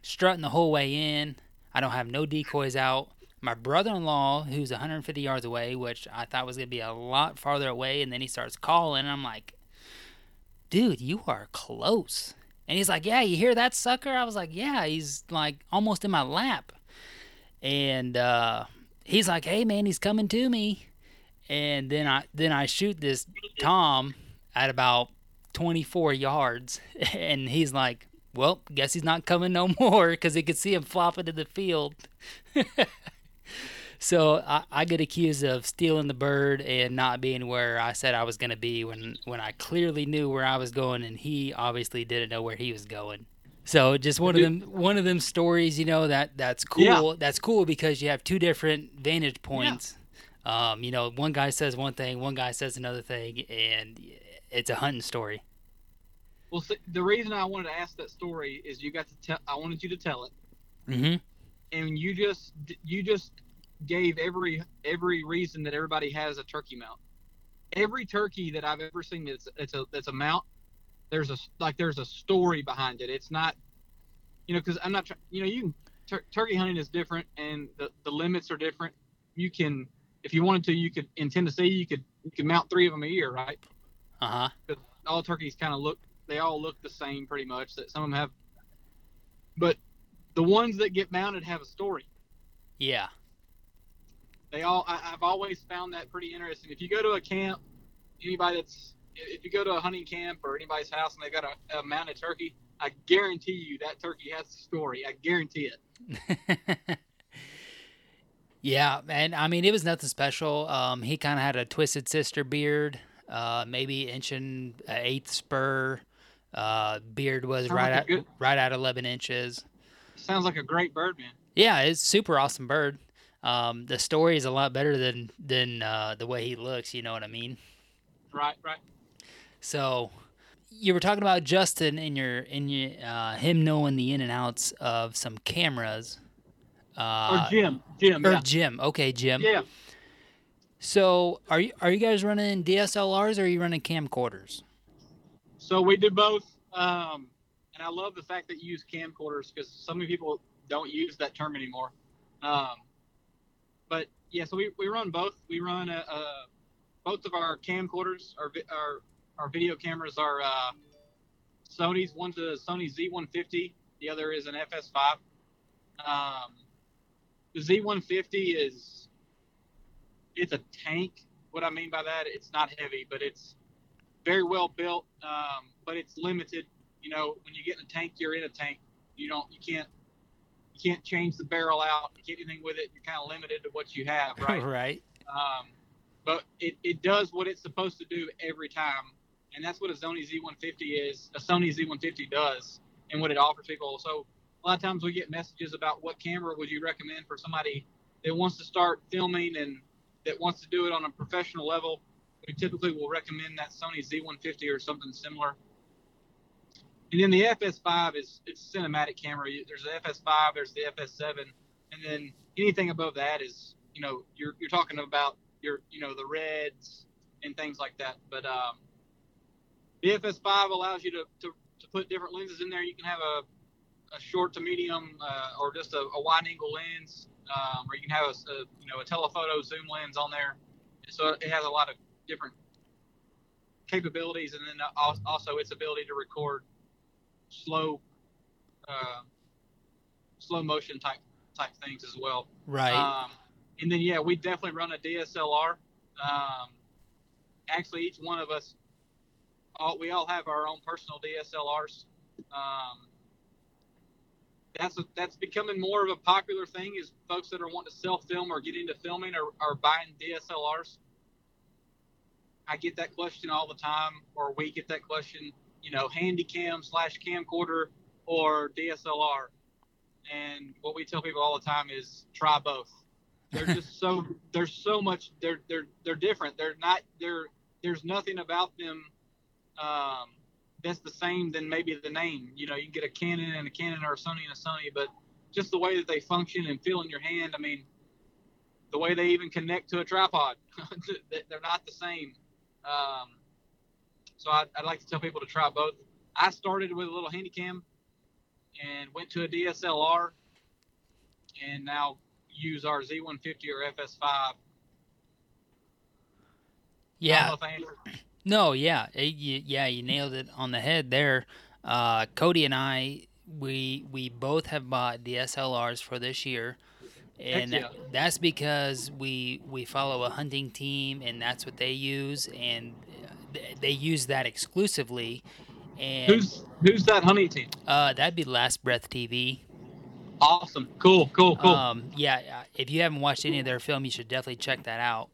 strutting the whole way in. I don't have no decoys out. My brother-in-law, who's 150 yards away, which I thought was gonna be a lot farther away, and then he starts calling, and I'm like, "Dude, you are close." And he's like, "Yeah, you hear that sucker?" I was like, "Yeah." He's like almost in my lap, and uh, he's like, "Hey, man, he's coming to me." And then I then I shoot this Tom at about 24 yards, <laughs> and he's like, "Well, guess he's not coming no <laughs> more," because he could see him flopping to the field. <laughs> so I, I get accused of stealing the bird and not being where I said I was going to be when when I clearly knew where I was going, and he obviously didn't know where he was going. So just one of them one of them stories, you know that that's cool. Yeah. That's cool because you have two different vantage points. Um, you know, one guy says one thing, one guy says another thing, and it's a hunting story. Well, see, the reason I wanted to ask that story is you got to tell. I wanted you to tell it, Mm-hmm. and you just you just gave every every reason that everybody has a turkey mount. Every turkey that I've ever seen that's it's a that's a mount. There's a like there's a story behind it. It's not, you know, because I'm not. You know, you can tur- turkey hunting is different, and the the limits are different. You can, if you wanted to, you could in Tennessee, you could you could mount three of them a year, right? Uh huh. all turkeys kind of look they all look the same pretty much that some of them have but the ones that get mounted have a story Yeah. They all I, i've always found that pretty interesting if you go to a camp anybody that's if you go to a hunting camp or anybody's house and they got a, a mounted turkey i guarantee you that turkey has a story i guarantee it <laughs> yeah, and I mean it was nothing special. Um, he kind of had a twisted sister beard, uh, maybe inch and uh, eighth spur. Uh, beard was Sounds right like at good- right at eleven inches. sounds like a great bird man Yeah, it's super awesome bird. Um, the story is a lot better than than uh, the way he looks. You know what I mean? Right, right. So you were talking about Justin and your in your uh, him knowing the in and outs of some cameras. Uh, or Jim, Jim, or yeah. Jim. Okay, Jim. Yeah. So are you are you guys running DSLRs or are you running camcorders? So we do both, um, and I love the fact that you use camcorders because so many people don't use that term anymore. Um, but yeah, so we, we run both. We run a, a both of our camcorders, our our our video cameras are uh, Sony's. One's a Sony Z150, the other is an FS5. Um, the Z150 is it's a tank. What I mean by that, it's not heavy, but it's very well built, um, but it's limited. You know, when you get in a tank, you're in a tank. You don't, you can't, can't change the barrel out. You can't do anything with it. You're kind of limited to what you have, <laughs> right? right. Um, but it, it does what it's supposed to do every time, and that's what a Sony Z150 is. A Sony Z150 does, and what it offers people. So a lot of times we get messages about what camera would you recommend for somebody that wants to start filming and that wants to do it on a professional level. We typically will recommend that Sony Z150 or something similar. And then the FS5 is it's cinematic camera. There's the FS5, there's the FS7, and then anything above that is you know you're you're talking about your you know the reds and things like that. But um, the FS5 allows you to, to, to put different lenses in there. You can have a, a short to medium uh, or just a, a wide angle lens, um, or you can have a, a you know a telephoto zoom lens on there. So it has a lot of different capabilities, and then also its ability to record slow uh, slow motion type type things as well. Right. Um, and then yeah, we definitely run a DSLR. Um, actually, each one of us, all we all have our own personal DSLRs. Um, that's a, that's becoming more of a popular thing. Is folks that are wanting to self film or get into filming or are buying DSLRs. I get that question all the time, or we get that question. You know, Handycam slash camcorder or DSLR. And what we tell people all the time is try both. They're <laughs> just so there's so much they're they're they're different. They're not they're there's nothing about them um that's the same than maybe the name. You know you can get a canon and a canon or a sony and a sony but just the way that they function and feel in your hand i mean the way they even connect to a tripod <laughs> they're not the same. Um so I'd, I'd like to tell people to try both i started with a little handycam and went to a dslr and now use our Z150 or FS5. Yeah. I don't know if I answered- No, yeah, it, you, yeah, you nailed it on the head there. Uh, Cody and I, we we both have bought DSLRs for this year, and yeah. that's because we we follow a hunting team, and that's what they use, and they use that exclusively. And Who's who's that hunting team? uh, that'd be Last Breath TV. Awesome. Cool. Cool. Cool. Um, yeah, uh, if you haven't watched any of their film, you should definitely check that out.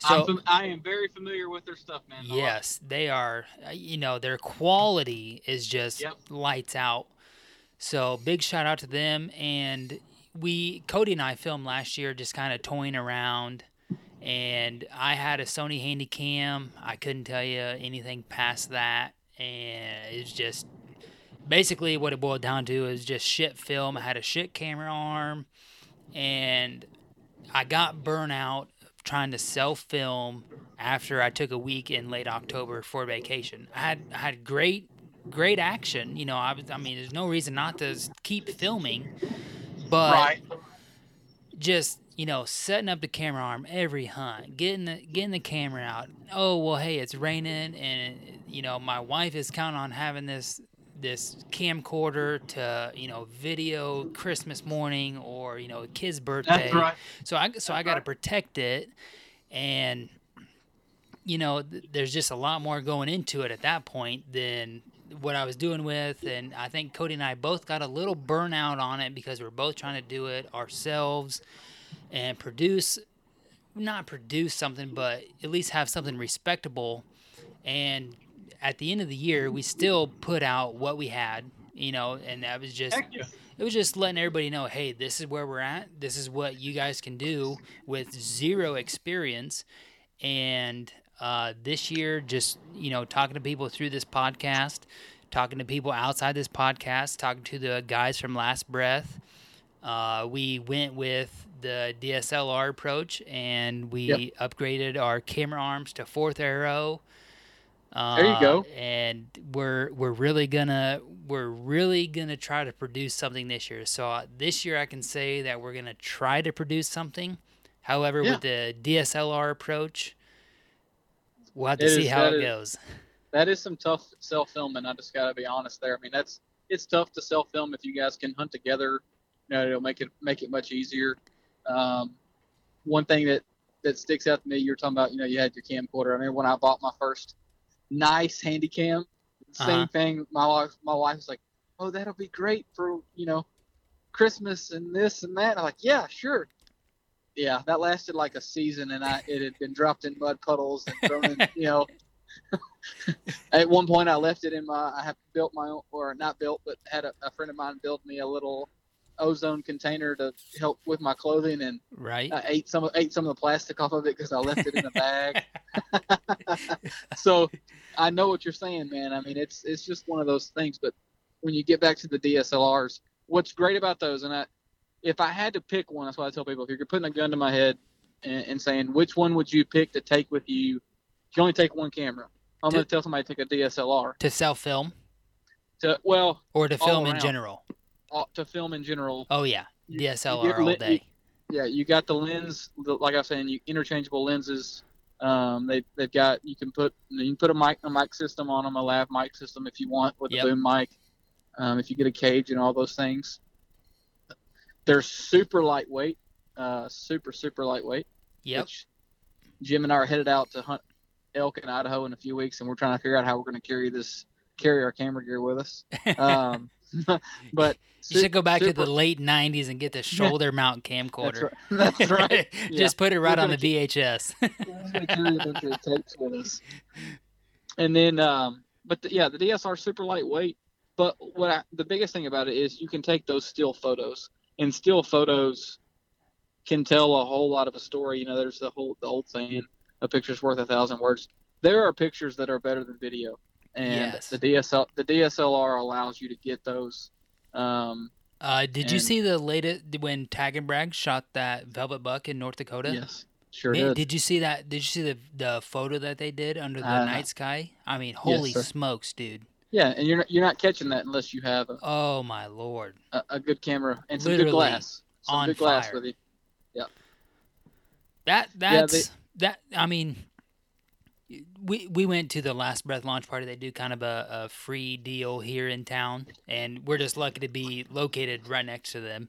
So fam- I am very familiar with their stuff, man. I. Yes, they are. uh, You know, their quality is just Yep. lights out. So big shout out to them. And we, Cody and I filmed last year, just kind of toying around. And I had a Sony Handycam. I couldn't tell you anything past that, and it's just basically what it boiled down to is just shit film. I had a shit camera arm, and I got burnout trying to self film after I took a week in late October for vacation. I had I had great great action. You know, I was I mean, there's no reason not to keep filming, but Right. just you know setting up the camera arm every hunt getting the getting the camera out. Oh well hey it's raining and you know my wife is counting on having this this camcorder to you know video christmas morning or you know a kid's birthday. That's right. so i so i got to protect it. And you know th- there's just a lot more going into it at that point than what I was doing with. And I think Cody and I both got a little burnout on it because we're both trying to do it ourselves and produce not produce something but at least have something respectable and at the end of the year we still put out what we had you know and that was just yeah. it was just letting everybody know, hey, this is where we're at. This is what you guys can do with zero experience. And uh, this year, just you know, talking to people through this podcast, talking to people outside this podcast, talking to the guys from Last Breath. Uh, we went with the DSLR approach, and we Yep. upgraded our camera arms to fourth arrow. Uh, There you go. And we're we're really gonna we're really gonna try to produce something this year. So uh, this year, I can say that we're gonna try to produce something. However, Yeah. with the DSLR approach, we'll have to It see is- how it is- goes. that is some tough self filming. I just gotta be honest there. I mean, that's it's tough to self film if you guys can hunt together. You know, it'll make it make it much easier. Um, one thing that that sticks out to me, you were talking about, you know, you had your camcorder. I remember when I bought my first nice handy cam, same Uh-huh. thing. My wife, my wife was like, "Oh, that'll be great for you know, Christmas and this and that." I'm like, "Yeah, sure." Yeah, that lasted like a season, and I it had been dropped in mud puddles and thrown in, you know. <laughs> <laughs> At one point, I left it in my. I have built my own, or not built, but had a, a friend of mine build me a little ozone container to help with my clothing, and Right? I ate some of ate some of the plastic off of it because I left it in a bag. <laughs> <laughs> so I know what you're saying, man. I mean, it's it's just one of those things. But when you get back to the DSLRs, what's great about those, and I, if I had to pick one, that's what I tell people: if you're putting a gun to my head and, and saying which one would you pick to take with you, you can only take one camera. I'm To- going to tell somebody to take a DSLR to self film to well or to film in general. Uh, to film in general. Oh yeah, You- you all day. yeah, you got the lens. The, like I was saying, you interchangeable lenses. Um, they they've got you can put you can put a mic a mic system on them, a lav mic system if you want with Yep. a boom mic. Um, if you get a cage and all those things, they're super lightweight, uh, super super lightweight. Yep. Which Jim and I are headed out to hunt elk in Idaho in a few weeks, and we're trying to figure out how we're going to carry this carry our camera gear with us. <laughs> Um, <laughs> but <laughs> You should go back to the late '90s and get the <laughs> shoulder mount That's camcorder. right. That's right. Yeah. Just put it right We're on the VHS. We're gonna carry a bunch of tapes with us. And then, um, but the, yeah, the DSLR is super lightweight. But what I, the biggest thing about it is you can take those still photos, and still photos can tell a whole lot of a story. You know, there's the whole the old saying, "A picture's worth a thousand words." There are pictures that are better than video, and Yes. the DSL the DSLR allows you to get those. Um, Uh, did you see the latest when Tag and Bragg shot that velvet buck in North Dakota? yes, sure Man, did. did you see that? Did you see the the photo that they did under the Uh, night sky? I mean, holy sir. smokes, dude! Yeah, and you're not, you're not catching that unless you have a, Oh my lord! a, a good camera and some good glass. Some on good glass with you. That Yeah, that's they- that. I mean, we we went to the Last Breath launch party. They do kind of a, a free deal here in town, and we're just lucky to be located right next to them.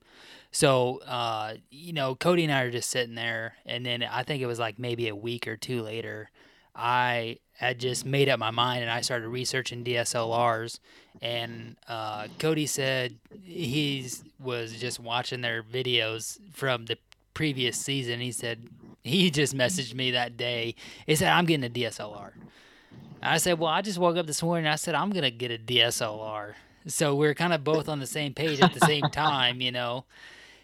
So, uh, you know, Cody and I are just sitting there, and then I think it was like maybe a week or two later, I had just made up my mind, and I started researching DSLRs. And uh, Cody said he was just watching their videos from the previous season. He said he just messaged me that day. He said I'm getting a DSLR. I said, well, I just woke up this morning. and I said I'm gonna get a DSLR. So we're kind of both on the same page at the same <laughs> time, you know.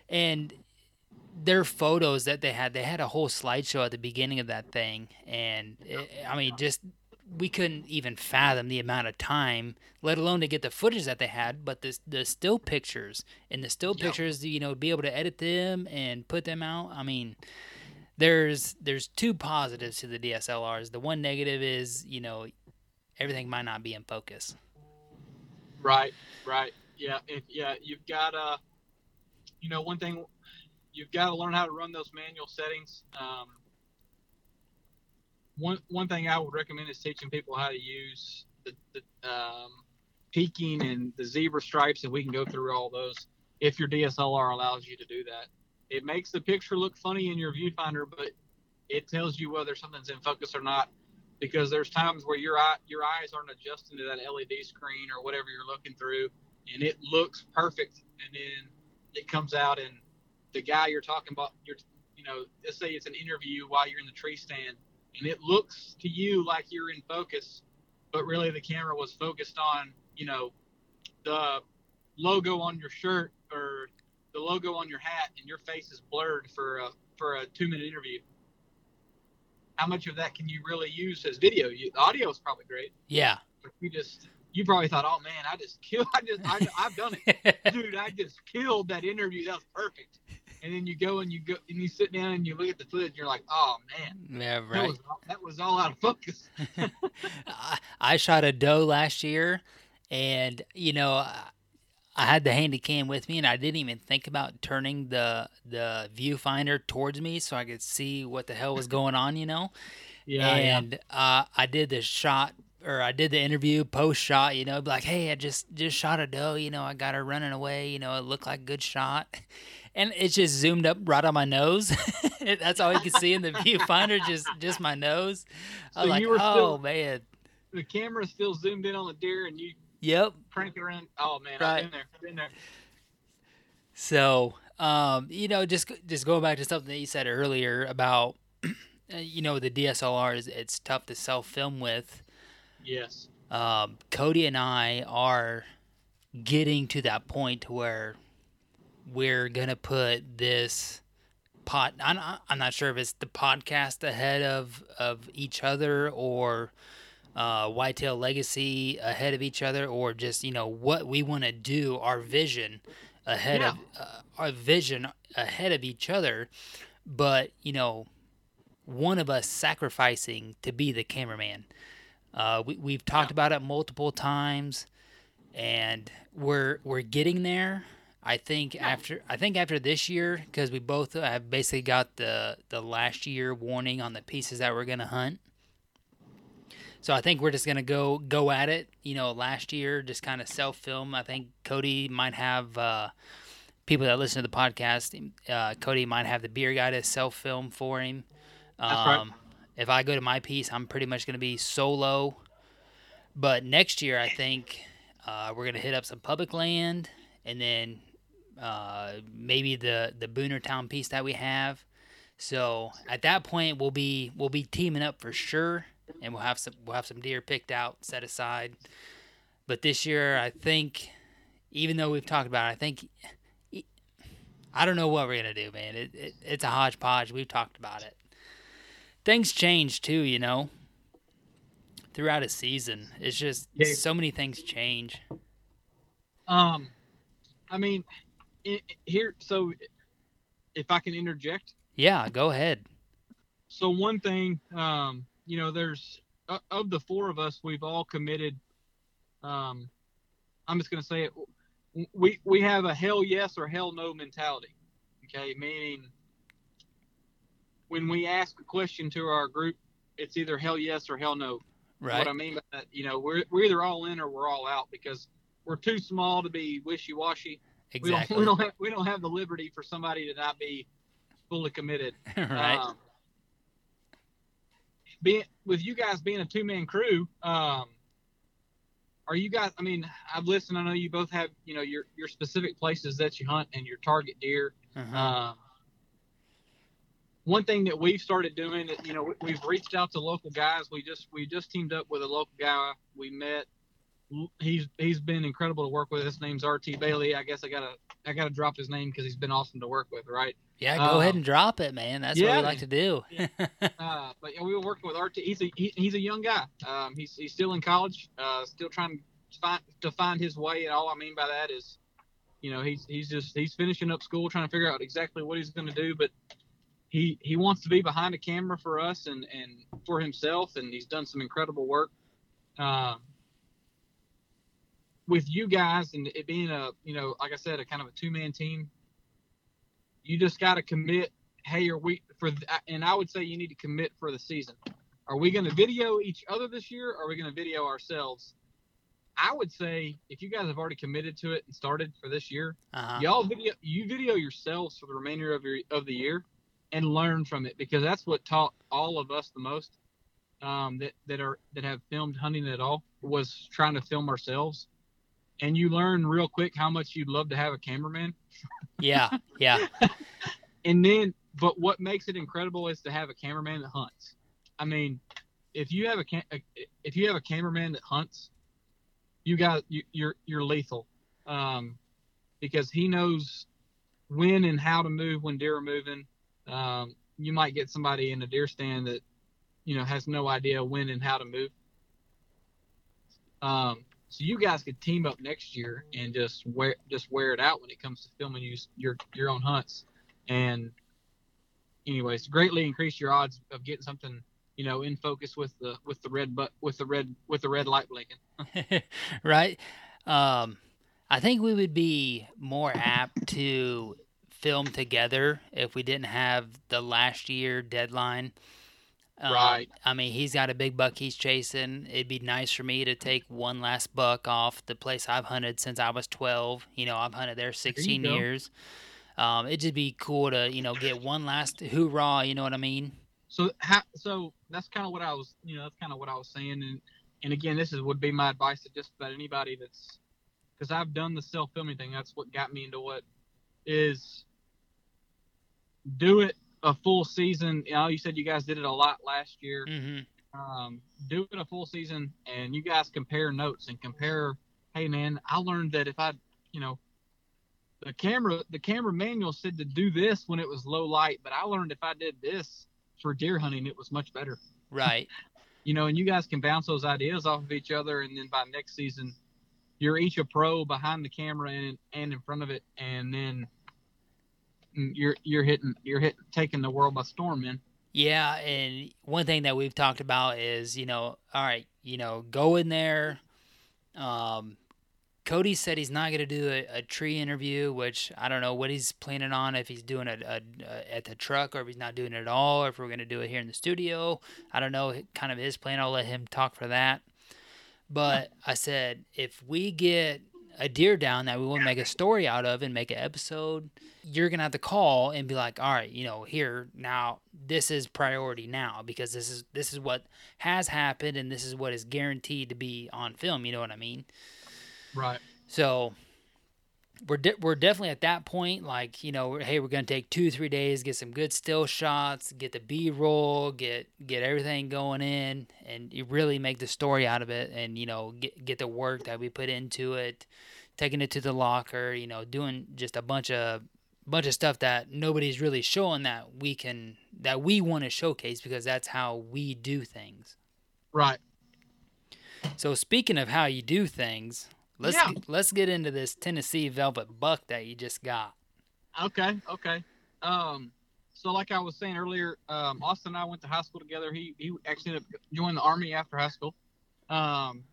And their photos that they had, they had a whole slideshow at the beginning of that thing, and it, I mean, just we couldn't even fathom the amount of time, let alone to get the footage that they had. But the the still pictures and the still pictures, you know, be able to edit them and put them out. I mean, there's there's two positives to the DSLRs. The one negative is, you know, everything might not be in focus. Right, right. Yeah, yeah, you've got to, you know, one thing, you've got to learn how to run those manual settings. Um, one one thing I would recommend is teaching people how to use the, the um, peaking and the zebra stripes, and we can go through all those if your DSLR allows you to do that. It makes the picture look funny in your viewfinder, but it tells you whether something's in focus or not because there's times where your eye your eyes aren't adjusting to that LED screen or whatever you're looking through, and it looks perfect, and then it comes out and the guy you're talking about, you're you know, let's say it's an interview while you're in the tree stand, and it looks to you like you're in focus, but really the camera was focused on you know the logo on your shirt or the logo on your hat and your face is blurred for a for a two minute interview. How much of that can you really use as video? You, the audio is probably great, Yeah. but you just you probably thought, oh man, I just <laughs> killed. I just I, I've done it, <laughs> dude. I just killed that interview. That was perfect. And then you go and you go and you sit down and you look at the footage. And you're like, oh man, yeah, that was that was all out of focus. <laughs> I, I shot a doe last year, and you know, I, had the handy cam with me, and I didn't even think about turning the the viewfinder towards me so I could see what the hell was <laughs> going on. You know, Yeah. and uh, I did the shot or I did the interview post shot. You know, like, hey, I just just shot a doe. You know, I got her running away. You know, it looked like a good shot. <laughs> And it just zoomed up right on my nose. <laughs> That's all you can see in the viewfinder, just just my nose. I was like, you were oh still- man, the camera's still zoomed in on the deer, and you yep. it around. Oh man, Right. I've been there. I've been there. So, um, you know, just just going back to something that you said earlier about, <clears throat> uh, you know, the DSLR is it's tough to self film with. Yes. Um, Cody and I are getting to that point to where we're gonna put this pot. I'm not, I'm not sure if it's the podcast ahead of of each other or uh, Whitetail Legacy ahead of each other, or just you know what we want to do, our vision ahead of uh, our vision ahead of each other. But you know, one of us sacrificing to be the cameraman. Uh, we we've talked about it multiple times, and we're we're getting there. I think after I think after this year, because we both have basically got the the last year warning on the pieces that we're gonna hunt. So I think we're just gonna go go at it. You know, last year just kind of self film. I think Cody might have uh, people that listen to the podcast. Uh, Cody might have the beer guy to self film for him. Um, That's right. If I go to my piece, I'm pretty much gonna be solo. But next year, I think uh, we're gonna hit up some public land, and then uh, maybe the the Booner Town piece that we have. So at that point, we'll be we'll be teaming up for sure, and we'll have some we'll have some deer picked out, set aside. But this year, I think, even though we've talked about it, I think I don't know what we're gonna do, man. It, it it's a hodgepodge. We've talked about it. Things change too, you know. Throughout a season, it's just Yeah. so many things change. Um, I mean, i here. So, if I can interject, Yeah, go ahead. so one thing, um, you know, there's uh, of the four of us, we've all committed. Um, I'm just gonna say it. We we have a hell yes or hell no mentality. Okay, meaning when we ask a question to our group, it's either hell yes or hell no. Right. What I mean by that, you know, we're we're either all in or we're all out because we're too small to be wishy washy. Exactly. We don't we don't have we don't have the liberty for somebody to not be fully committed. <laughs> right. Um, being with you guys being a two man crew, um, are you guys? I mean, I've listened. I know you both have you know your your specific places that you hunt and your target deer. Uh-huh. Um, one thing that we've started doing, you know, we- we've reached out to local guys. We just we just teamed up with a local guy we met. He's he's been incredible to work with. His name's RT Bailey. I guess I gotta I gotta drop his name because he's been awesome to work with, right? yeah, go ahead um, and drop it, man. That's what yeah, we like to do. <laughs> Uh, but yeah, we were working with RT. He's a he, he's a young guy. Um, he's he's still in college. Uh, still trying to find to find his way. And all I mean by that is, you know, he's he's just he's finishing up school, trying to figure out exactly what he's going to do. But he he wants to be behind a camera for us and and for himself. And he's done some incredible work. Um, with you guys and it being a you know like I said a kind of a two man team, you just got to commit hey, are we for? th- And I would say you need to commit for the season. Are we going to video each other this year? Or are we going to video ourselves? I would say if you guys have already committed to it and started for this year, Uh-huh. y'all video you video yourselves for the remainder of your of the year and learn from it because that's what taught all of us the most um, that that are that have filmed hunting at all was trying to film ourselves and you learn real quick how much you'd love to have a cameraman Yeah, yeah, <laughs> and then but what makes it incredible is to have a cameraman that hunts i mean if you have a, cam- if you have a cameraman that hunts you got you, you're you're lethal um because he knows when and how to move when deer are moving. Um, you might get somebody in a deer stand that you know has no idea when and how to move. Um, so you guys could team up next year and just wear just wear it out when it comes to filming you, your your own hunts, and anyways, greatly increase your odds of getting something you know in focus with the with the red but with the red with the red light blinking. <laughs> right. Um, I think we would be more apt to film together if we didn't have the last year deadline. Um, Right. I mean, he's got a big buck he's chasing. It'd be nice for me to take one last buck off the place I've hunted since I was 12. You know, I've hunted there 16 go. years. Um, it'd just be cool to, you know, get one last hoorah, you know what I mean? So how, so that's kind of what I was you know that's kind of what I was saying and and again this is would be my advice to just about anybody that's because I've done the self filming thing. That's what got me into what is do it a full season. You know, you said you guys did it a lot last year. hmm Um, do it a full season, and you guys compare notes and compare. Hey, man, I learned that if I, you know, the camera the camera manual said to do this when it was low light, but I learned if I did this for deer hunting, it was much better Right. <laughs> you know, and you guys can bounce those ideas off of each other, and then by next season, you're each a pro behind the camera and and in front of it, and then mm, you're you're hitting you're hitting taking the world by storm, man. Yeah, and one thing that we've talked about is, you know, all right, you know, go in there. Um, Cody said he's not going to do a, a tree interview, which I don't know what he's planning on. If he's doing it at the truck, or if he's not doing it at all, or if we're going to do it here in the studio. I don't know, kind of his plan. I'll let him talk for that. But I said if we get a deer down that we want to make a story out of and make an episode, you're gonna have to call and be like, all right, you know, here now, this is priority now because this is this is what has happened and this is what is guaranteed to be on film. You know what I mean? Right. So we're de- we're definitely at that point. Like you know, hey, we're gonna take two three days, get some good still shots, get the B roll, get get everything going in, and you really make the story out of it, and you know, get get the work that we put into it, taking it to the locker, you know, doing just a bunch of bunch of stuff that nobody's really showing that we can that we want to showcase because that's how we do things. Right. So speaking of how you do things, let's Yeah. let's get into this Tennessee Velvet Buck that you just got. Okay. Okay. Um. So like I was saying earlier, um, Austin and I went to high school together. He he actually ended up joining the army after high school. Um,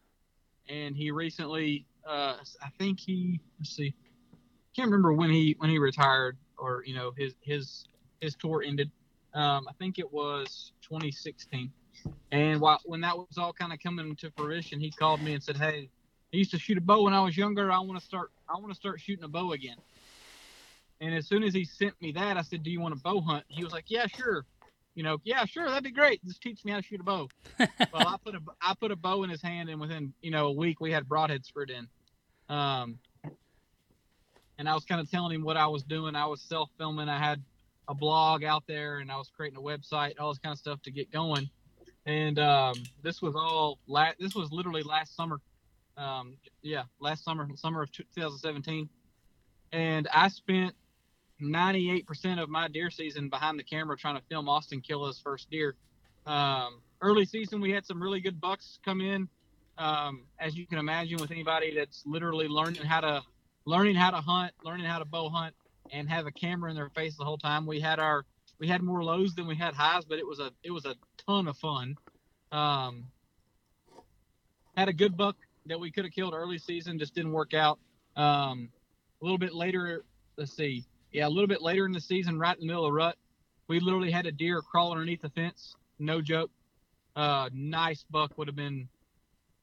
and he recently, uh, I think he let's see, can't remember when he when he retired or you know his his his tour ended. Um, I think it was 2016. And while when that was all kind of coming to fruition, he called me and said, "Hey, I used to shoot a bow when I was younger. I want to start. I want to start shooting a bow again." And as soon as he sent me that, I said, "Do you want to bow hunt?" He was like, "Yeah, sure." You know, yeah, sure, that'd be great. Just teach me how to shoot a bow. <laughs> well, I put a I put a bow in his hand, and within you know a week, we had broadhead spread in. Um, and I was kind of telling him what I was doing. I was self filming. I had a blog out there, and I was creating a website, all this kind of stuff to get going. And um, this was all la- this was literally last summer. Um, yeah, last summer, summer of 2017. And I spent 98% of my deer season behind the camera trying to film Austin kill his first deer. Um, early season, we had some really good bucks come in. Um, as you can imagine, with anybody that's literally learning how to learning how to hunt, learning how to bow hunt, and have a camera in their face the whole time. We had our we had more lows than we had highs, but it was a it was a ton of fun. Um, had a good buck that we could have killed early season, just didn't work out. Um, a little bit later, let's see, yeah, a little bit later in the season, right in the middle of the rut, we literally had a deer crawl underneath the fence. No joke. Uh, nice buck would have been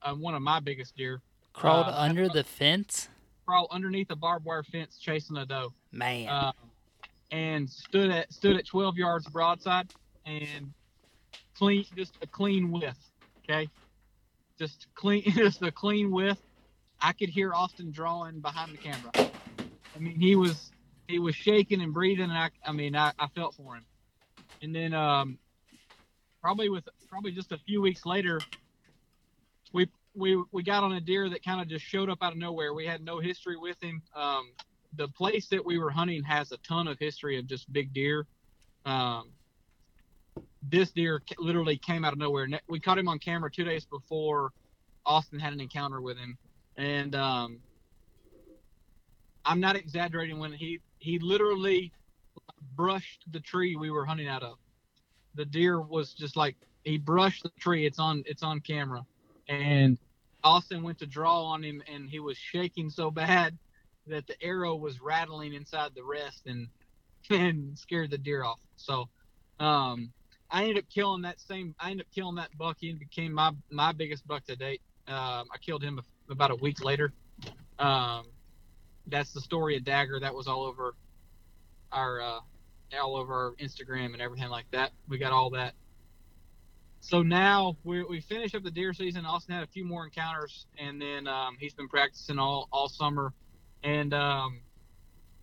uh, one of my biggest deer. Crawled Uh, under the fence, Crawl underneath a barbed wire fence chasing a doe. man. um, and stood at stood at 12 yards broadside and clean just a clean width okay just clean <laughs> just a clean width. I could hear austin drawing behind the camera. I mean he was he was shaking and breathing and i i mean i, I felt for him. And then um probably with probably just a few weeks later we we we got on a deer that kind of just showed up out of nowhere. We had no history with him. Um the place that we were hunting has a ton of history of just big deer. Um, this deer literally came out of nowhere. We caught him on camera two days before Austin had an encounter with him, and um, I'm not exaggerating when he he literally brushed the tree we were hunting out of. The deer was just like he brushed the tree. It's on it's on camera, and Austin went to draw on him, and he was shaking so bad that the arrow was rattling inside the rest and <laughs> and scared the deer off. So um, I ended up killing that same. I ended up killing that buck. He became my my biggest buck to date. Um, I killed him about a week later. Um, that's the story of Dagger. That was all over our uh, all over our Instagram and everything like that. We got all that. So now we we finished up the deer season. Austin had a few more encounters, and then um, he's been practicing all all summer, and um,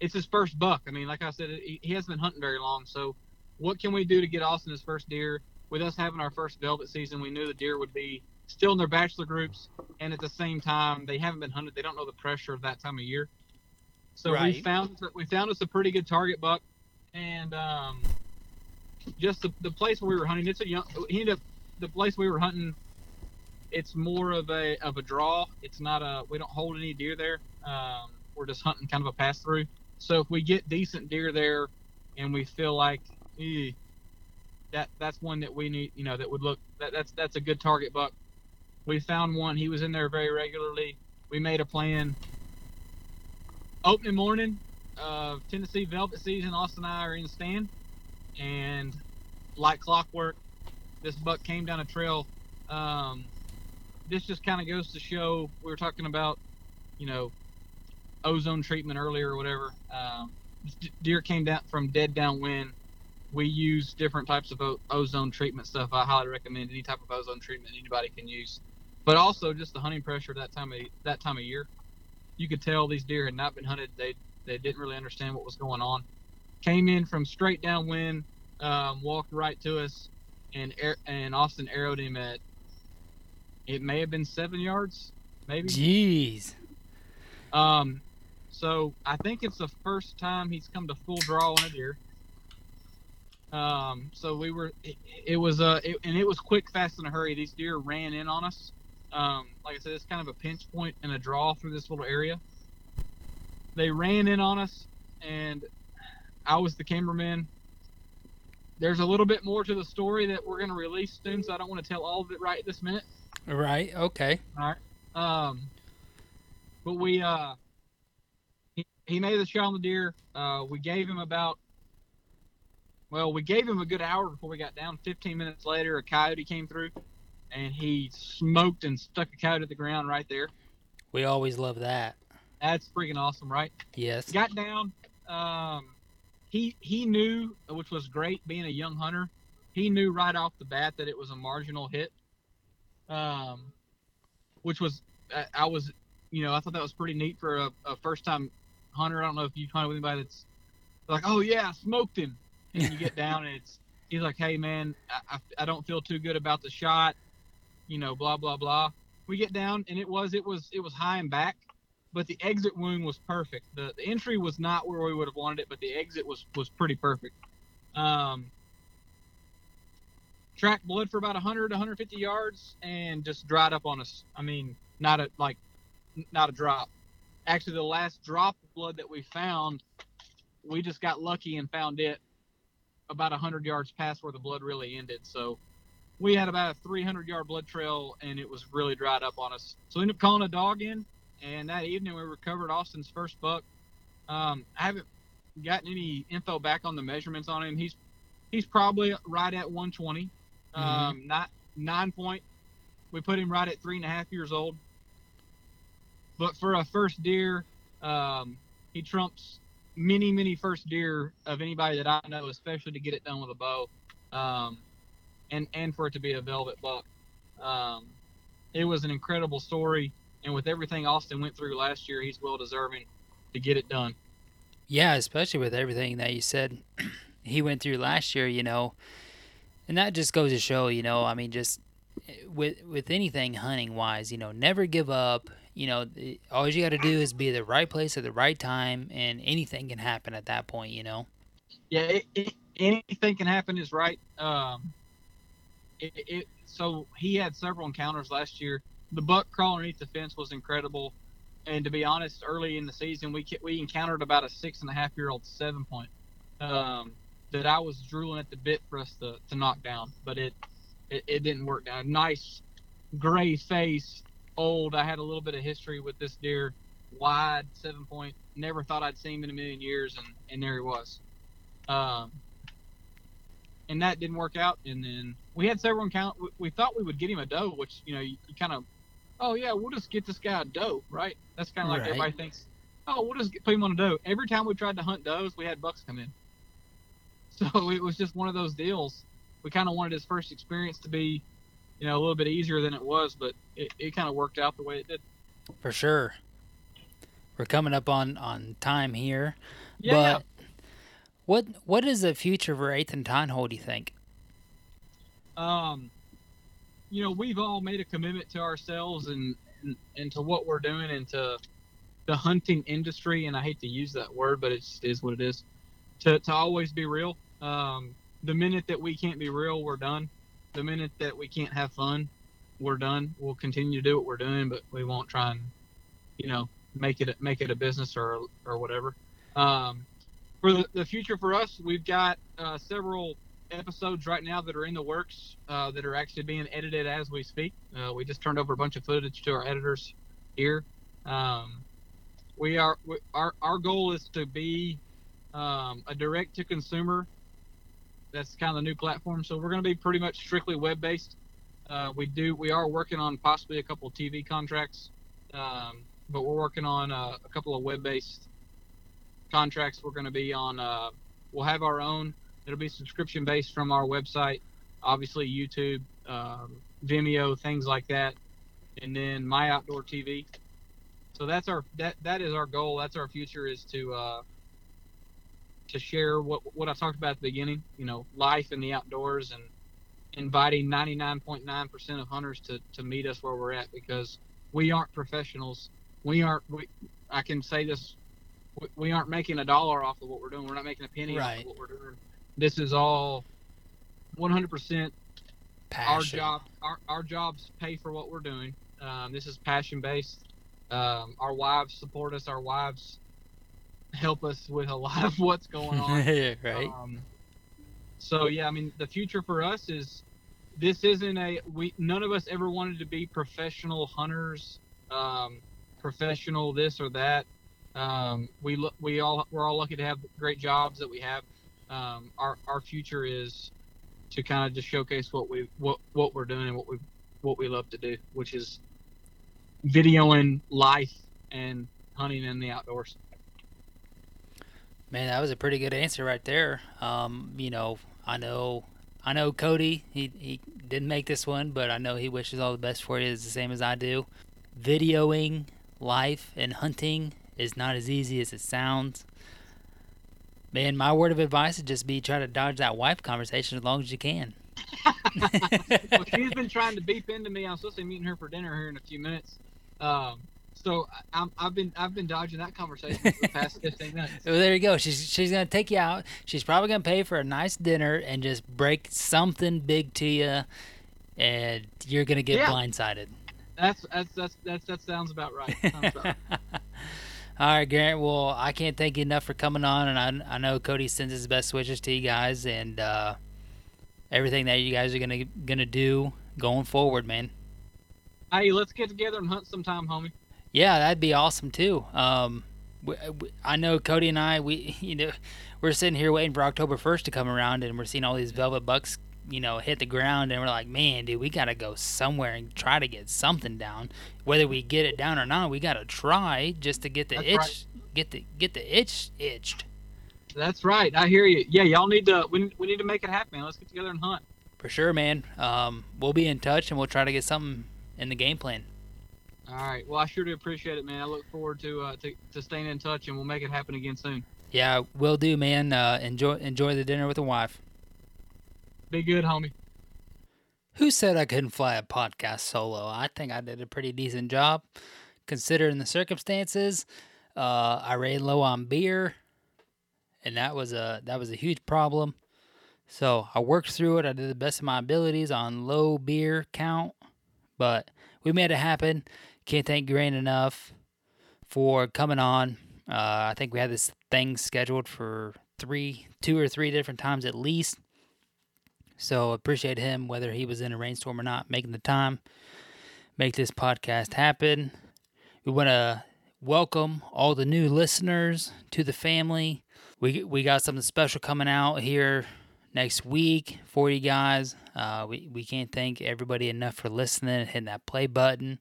it's his first buck. I mean, like I said, he, he hasn't been hunting very long. So, what can we do to get Austin his first deer? With us having our first velvet season, we knew the deer would be still in their bachelor groups, and at the same time, they haven't been hunted. They don't know the pressure of that time of year. So we found we found us a pretty good target buck, and um, just the, the place where we were hunting. It's a young. He ended up the place we were hunting. It's more of a of a draw. It's not a. We don't hold any deer there. Um, we're just hunting kind of a pass through. So if we get decent deer there, and we feel like eh, that that's one that we need, you know, that would look that that's that's a good target buck. We found one. He was in there very regularly. We made a plan. Opening morning of Tennessee Velvet season, Austin and I are in the stand, and like clockwork, this buck came down a trail. Um, this just kind of goes to show we were talking about, you know, ozone treatment earlier or whatever. Um, deer came down from dead downwind. We use different types of o- ozone treatment stuff. I highly recommend any type of ozone treatment anybody can use, but also just the hunting pressure that time of that time of year. You could tell these deer had not been hunted. They they didn't really understand what was going on. Came in from straight downwind, um, walked right to us, and air, and Austin arrowed him at. It may have been seven yards, maybe. Jeez. Um, so I think it's the first time he's come to full draw on a deer. Um, so we were, it, it was, uh, it, and it was quick, fast, in a hurry. These deer ran in on us. Um, like I said, it's kind of a pinch point and a draw through this little area. They ran in on us, and I was the cameraman. There's a little bit more to the story that we're going to release soon, so I don't want to tell all of it right this minute. Right. Okay. All right. Um, but we uh, he, he made the shot on the deer. Uh, we gave him about, well, we gave him a good hour before we got down. 15 minutes later, a coyote came through, and he smoked and stuck a coyote to the ground right there. We always love that. That's freaking awesome, right? Yes. Got down. Um, he he knew, which was great, being a young hunter. He knew right off the bat that it was a marginal hit. Um, which was I, I was, you know, I thought that was pretty neat for a, a first time hunter. I don't know if you've hunted with anybody that's like, oh yeah, I smoked him, and you get <laughs> down and it's he's like, hey man, I, I, I don't feel too good about the shot, you know, blah blah blah. We get down and it was it was it was high and back, but the exit wound was perfect. The, the entry was not where we would have wanted it, but the exit was was pretty perfect. Um, tracked blood for about 100 150 yards and just dried up on us. I mean, not a like not a drop. Actually, the last drop of blood that we found, we just got lucky and found it about 100 yards past where the blood really ended. So we had about a 300 yard blood trail and it was really dried up on us. So we ended up calling a dog in, and that evening we recovered Austin's first buck. Um, I haven't gotten any info back on the measurements on him. He's he's probably right at 120. Um, not nine point. We put him right at three and a half years old. But for a first deer, um, he trumps many, many first deer of anybody that I know, especially to get it done with a bow, um, and and for it to be a velvet buck. Um, it was an incredible story, and with everything Austin went through last year, he's well deserving to get it done. Yeah, especially with everything that you said <clears throat> he went through last year, you know. And that just goes to show, you know, I mean just with with anything hunting wise, you know, never give up. You know, all you got to do is be the right place at the right time, and anything can happen at that point. You know. Yeah, it, it, anything can happen is right. Um, it, so he had several encounters last year. The buck crawl underneath the fence was incredible, and to be honest, early in the season we we encountered about a six and a half year old seven point um, that I was drooling at the bit for us to, to knock down, but it, it it didn't work down. Nice gray face, old. I had a little bit of history with this deer, wide seven point. Never thought I'd see him in a million years, and and there he was. Um, and that didn't work out. And then we had several encounters. We thought we would get him a doe, which you know you, you kind of, oh yeah, we'll just get this guy a doe, right? That's kind of like Right. everybody thinks. Oh, we'll just get, put him on a doe. Every time we tried to hunt does, we had bucks come in. <laughs> So it was just one of those deals. We kind of wanted his first experience to be, you know, a little bit easier than it was, but it, it kind of worked out the way it did. For sure. We're coming up on on time here, Yeah, but what what is the future for and Hole? Do you think? um, you know, we've all made a commitment to ourselves and, and and to what we're doing and to the hunting industry. And I hate to use that word, but it's is what it is. To to always be real. Um, the minute that we can't be real, we're done. The minute that we can't have fun, we're done. We'll continue to do what we're doing, but we won't try and, you know, make it make it a business or or whatever. Um, for the, the future for us, we've got uh, several episodes right now that are in the works uh, that are actually being edited as we speak. Uh, we just turned over a bunch of footage to our editors here. Um, we are we, our our goal is to be um, a direct to consumer. That's kind of the new platform. So we're going to be pretty much strictly web based. Uh, we do we are working on possibly a couple TV contracts, um, but we're working on uh, a couple of web based contracts. We're going to be on. Uh, we'll have our own. It'll be subscription based from our website, obviously YouTube, um, Vimeo, things like that, and then My Outdoor TV. So that's our that that is our goal. That's our future is to uh, to share what what I talked about at the beginning. You know, life in the outdoors and inviting 99.9% of hunters to to meet us where we're at because we aren't professionals. We aren't. We, I can say this. we- We aren't making a dollar off of what we're doing. We're not making a penny off of what we're doing. This is all 100% our Passion. job our, our jobs pay for what we're doing um, this is passion based um, our wives support us our wives help us with a lot of what's going <laughs> on right. um, so yeah i mean the future for us is this isn't a we none of us ever wanted to be professional hunters um, professional this or that. Um, we look we all we're all lucky to have great jobs that we have. Um, our our future is to kind of just showcase what we what what we're doing and what we what we love to do which is videoing life and hunting in the outdoors Man, that was a pretty good answer right there. Um, you know, I know, I know Cody. He he didn't make this one, but I know he wishes all the best for you. It's the same as I do. Videoing life and hunting is not as easy as it sounds. Man, my word of advice would just be try to dodge that wife conversation as long as you can. <laughs> well, she's been trying to beep into me. I'm supposed to be meeting her for dinner here in a few minutes. Um, so I- I'm, I've been I've been dodging that conversation for the past <laughs> 15 minutes. Well, there you go. She's she's gonna take you out. She's probably gonna pay for a nice dinner and just break something big to you, and you're gonna get Yeah. blindsided. That's that's that's, that's that sounds about right. <laughs> Sounds about right. All right, Garrett. Well, I can't thank you enough for coming on, and I, I know Cody sends his best wishes to you guys and uh, everything that you guys are gonna gonna do going forward, man. Hey, let's get together and hunt sometime, homie. Yeah, that'd be awesome too. Um, we, we, I know Cody and I, we <laughs> you know, we're sitting here waiting for October first to come around, and we're seeing all these velvet bucks, you know, hit the ground, and we're like, man, dude, we gotta go somewhere and try to get something down. Whether we get it down or not, we gotta try just to get the That's itch, right. get the get the itch itched. That's right. I hear you. Yeah, y'all need to we, we need to make it happen. Let's get together and hunt. For sure, man. Um, we'll be in touch, and we'll try to get something in the game plan. All right. Well, I sure do appreciate it, man. I look forward to uh, to, to staying in touch, and we'll make it happen again soon. Yeah, will do, man. Uh, enjoy enjoy the dinner with the wife. Be good, homie. Who said I couldn't fly a podcast solo? I think I did a pretty decent job. considering the circumstances. Uh, I ran low on beer, and that was a that was a huge problem. So I worked through it. I did the best of my abilities on low beer count, but we made it happen. Can't thank Grant enough for coming on. Uh, I think we had this thing scheduled for three, two or three different times at least. So appreciate him, whether he was in a rainstorm or not, making the time, make this podcast happen. We want to welcome all the new listeners to the family. We we got something special coming out here next week for you guys. Uh, we we can't thank everybody enough for listening and hitting that play button.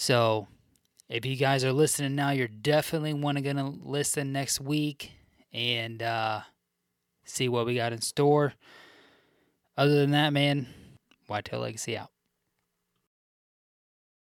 So if you guys are listening now, you're definitely want to gonna listen next week and uh, see what we got in store. Other than that, man, Whitetail Legacy out.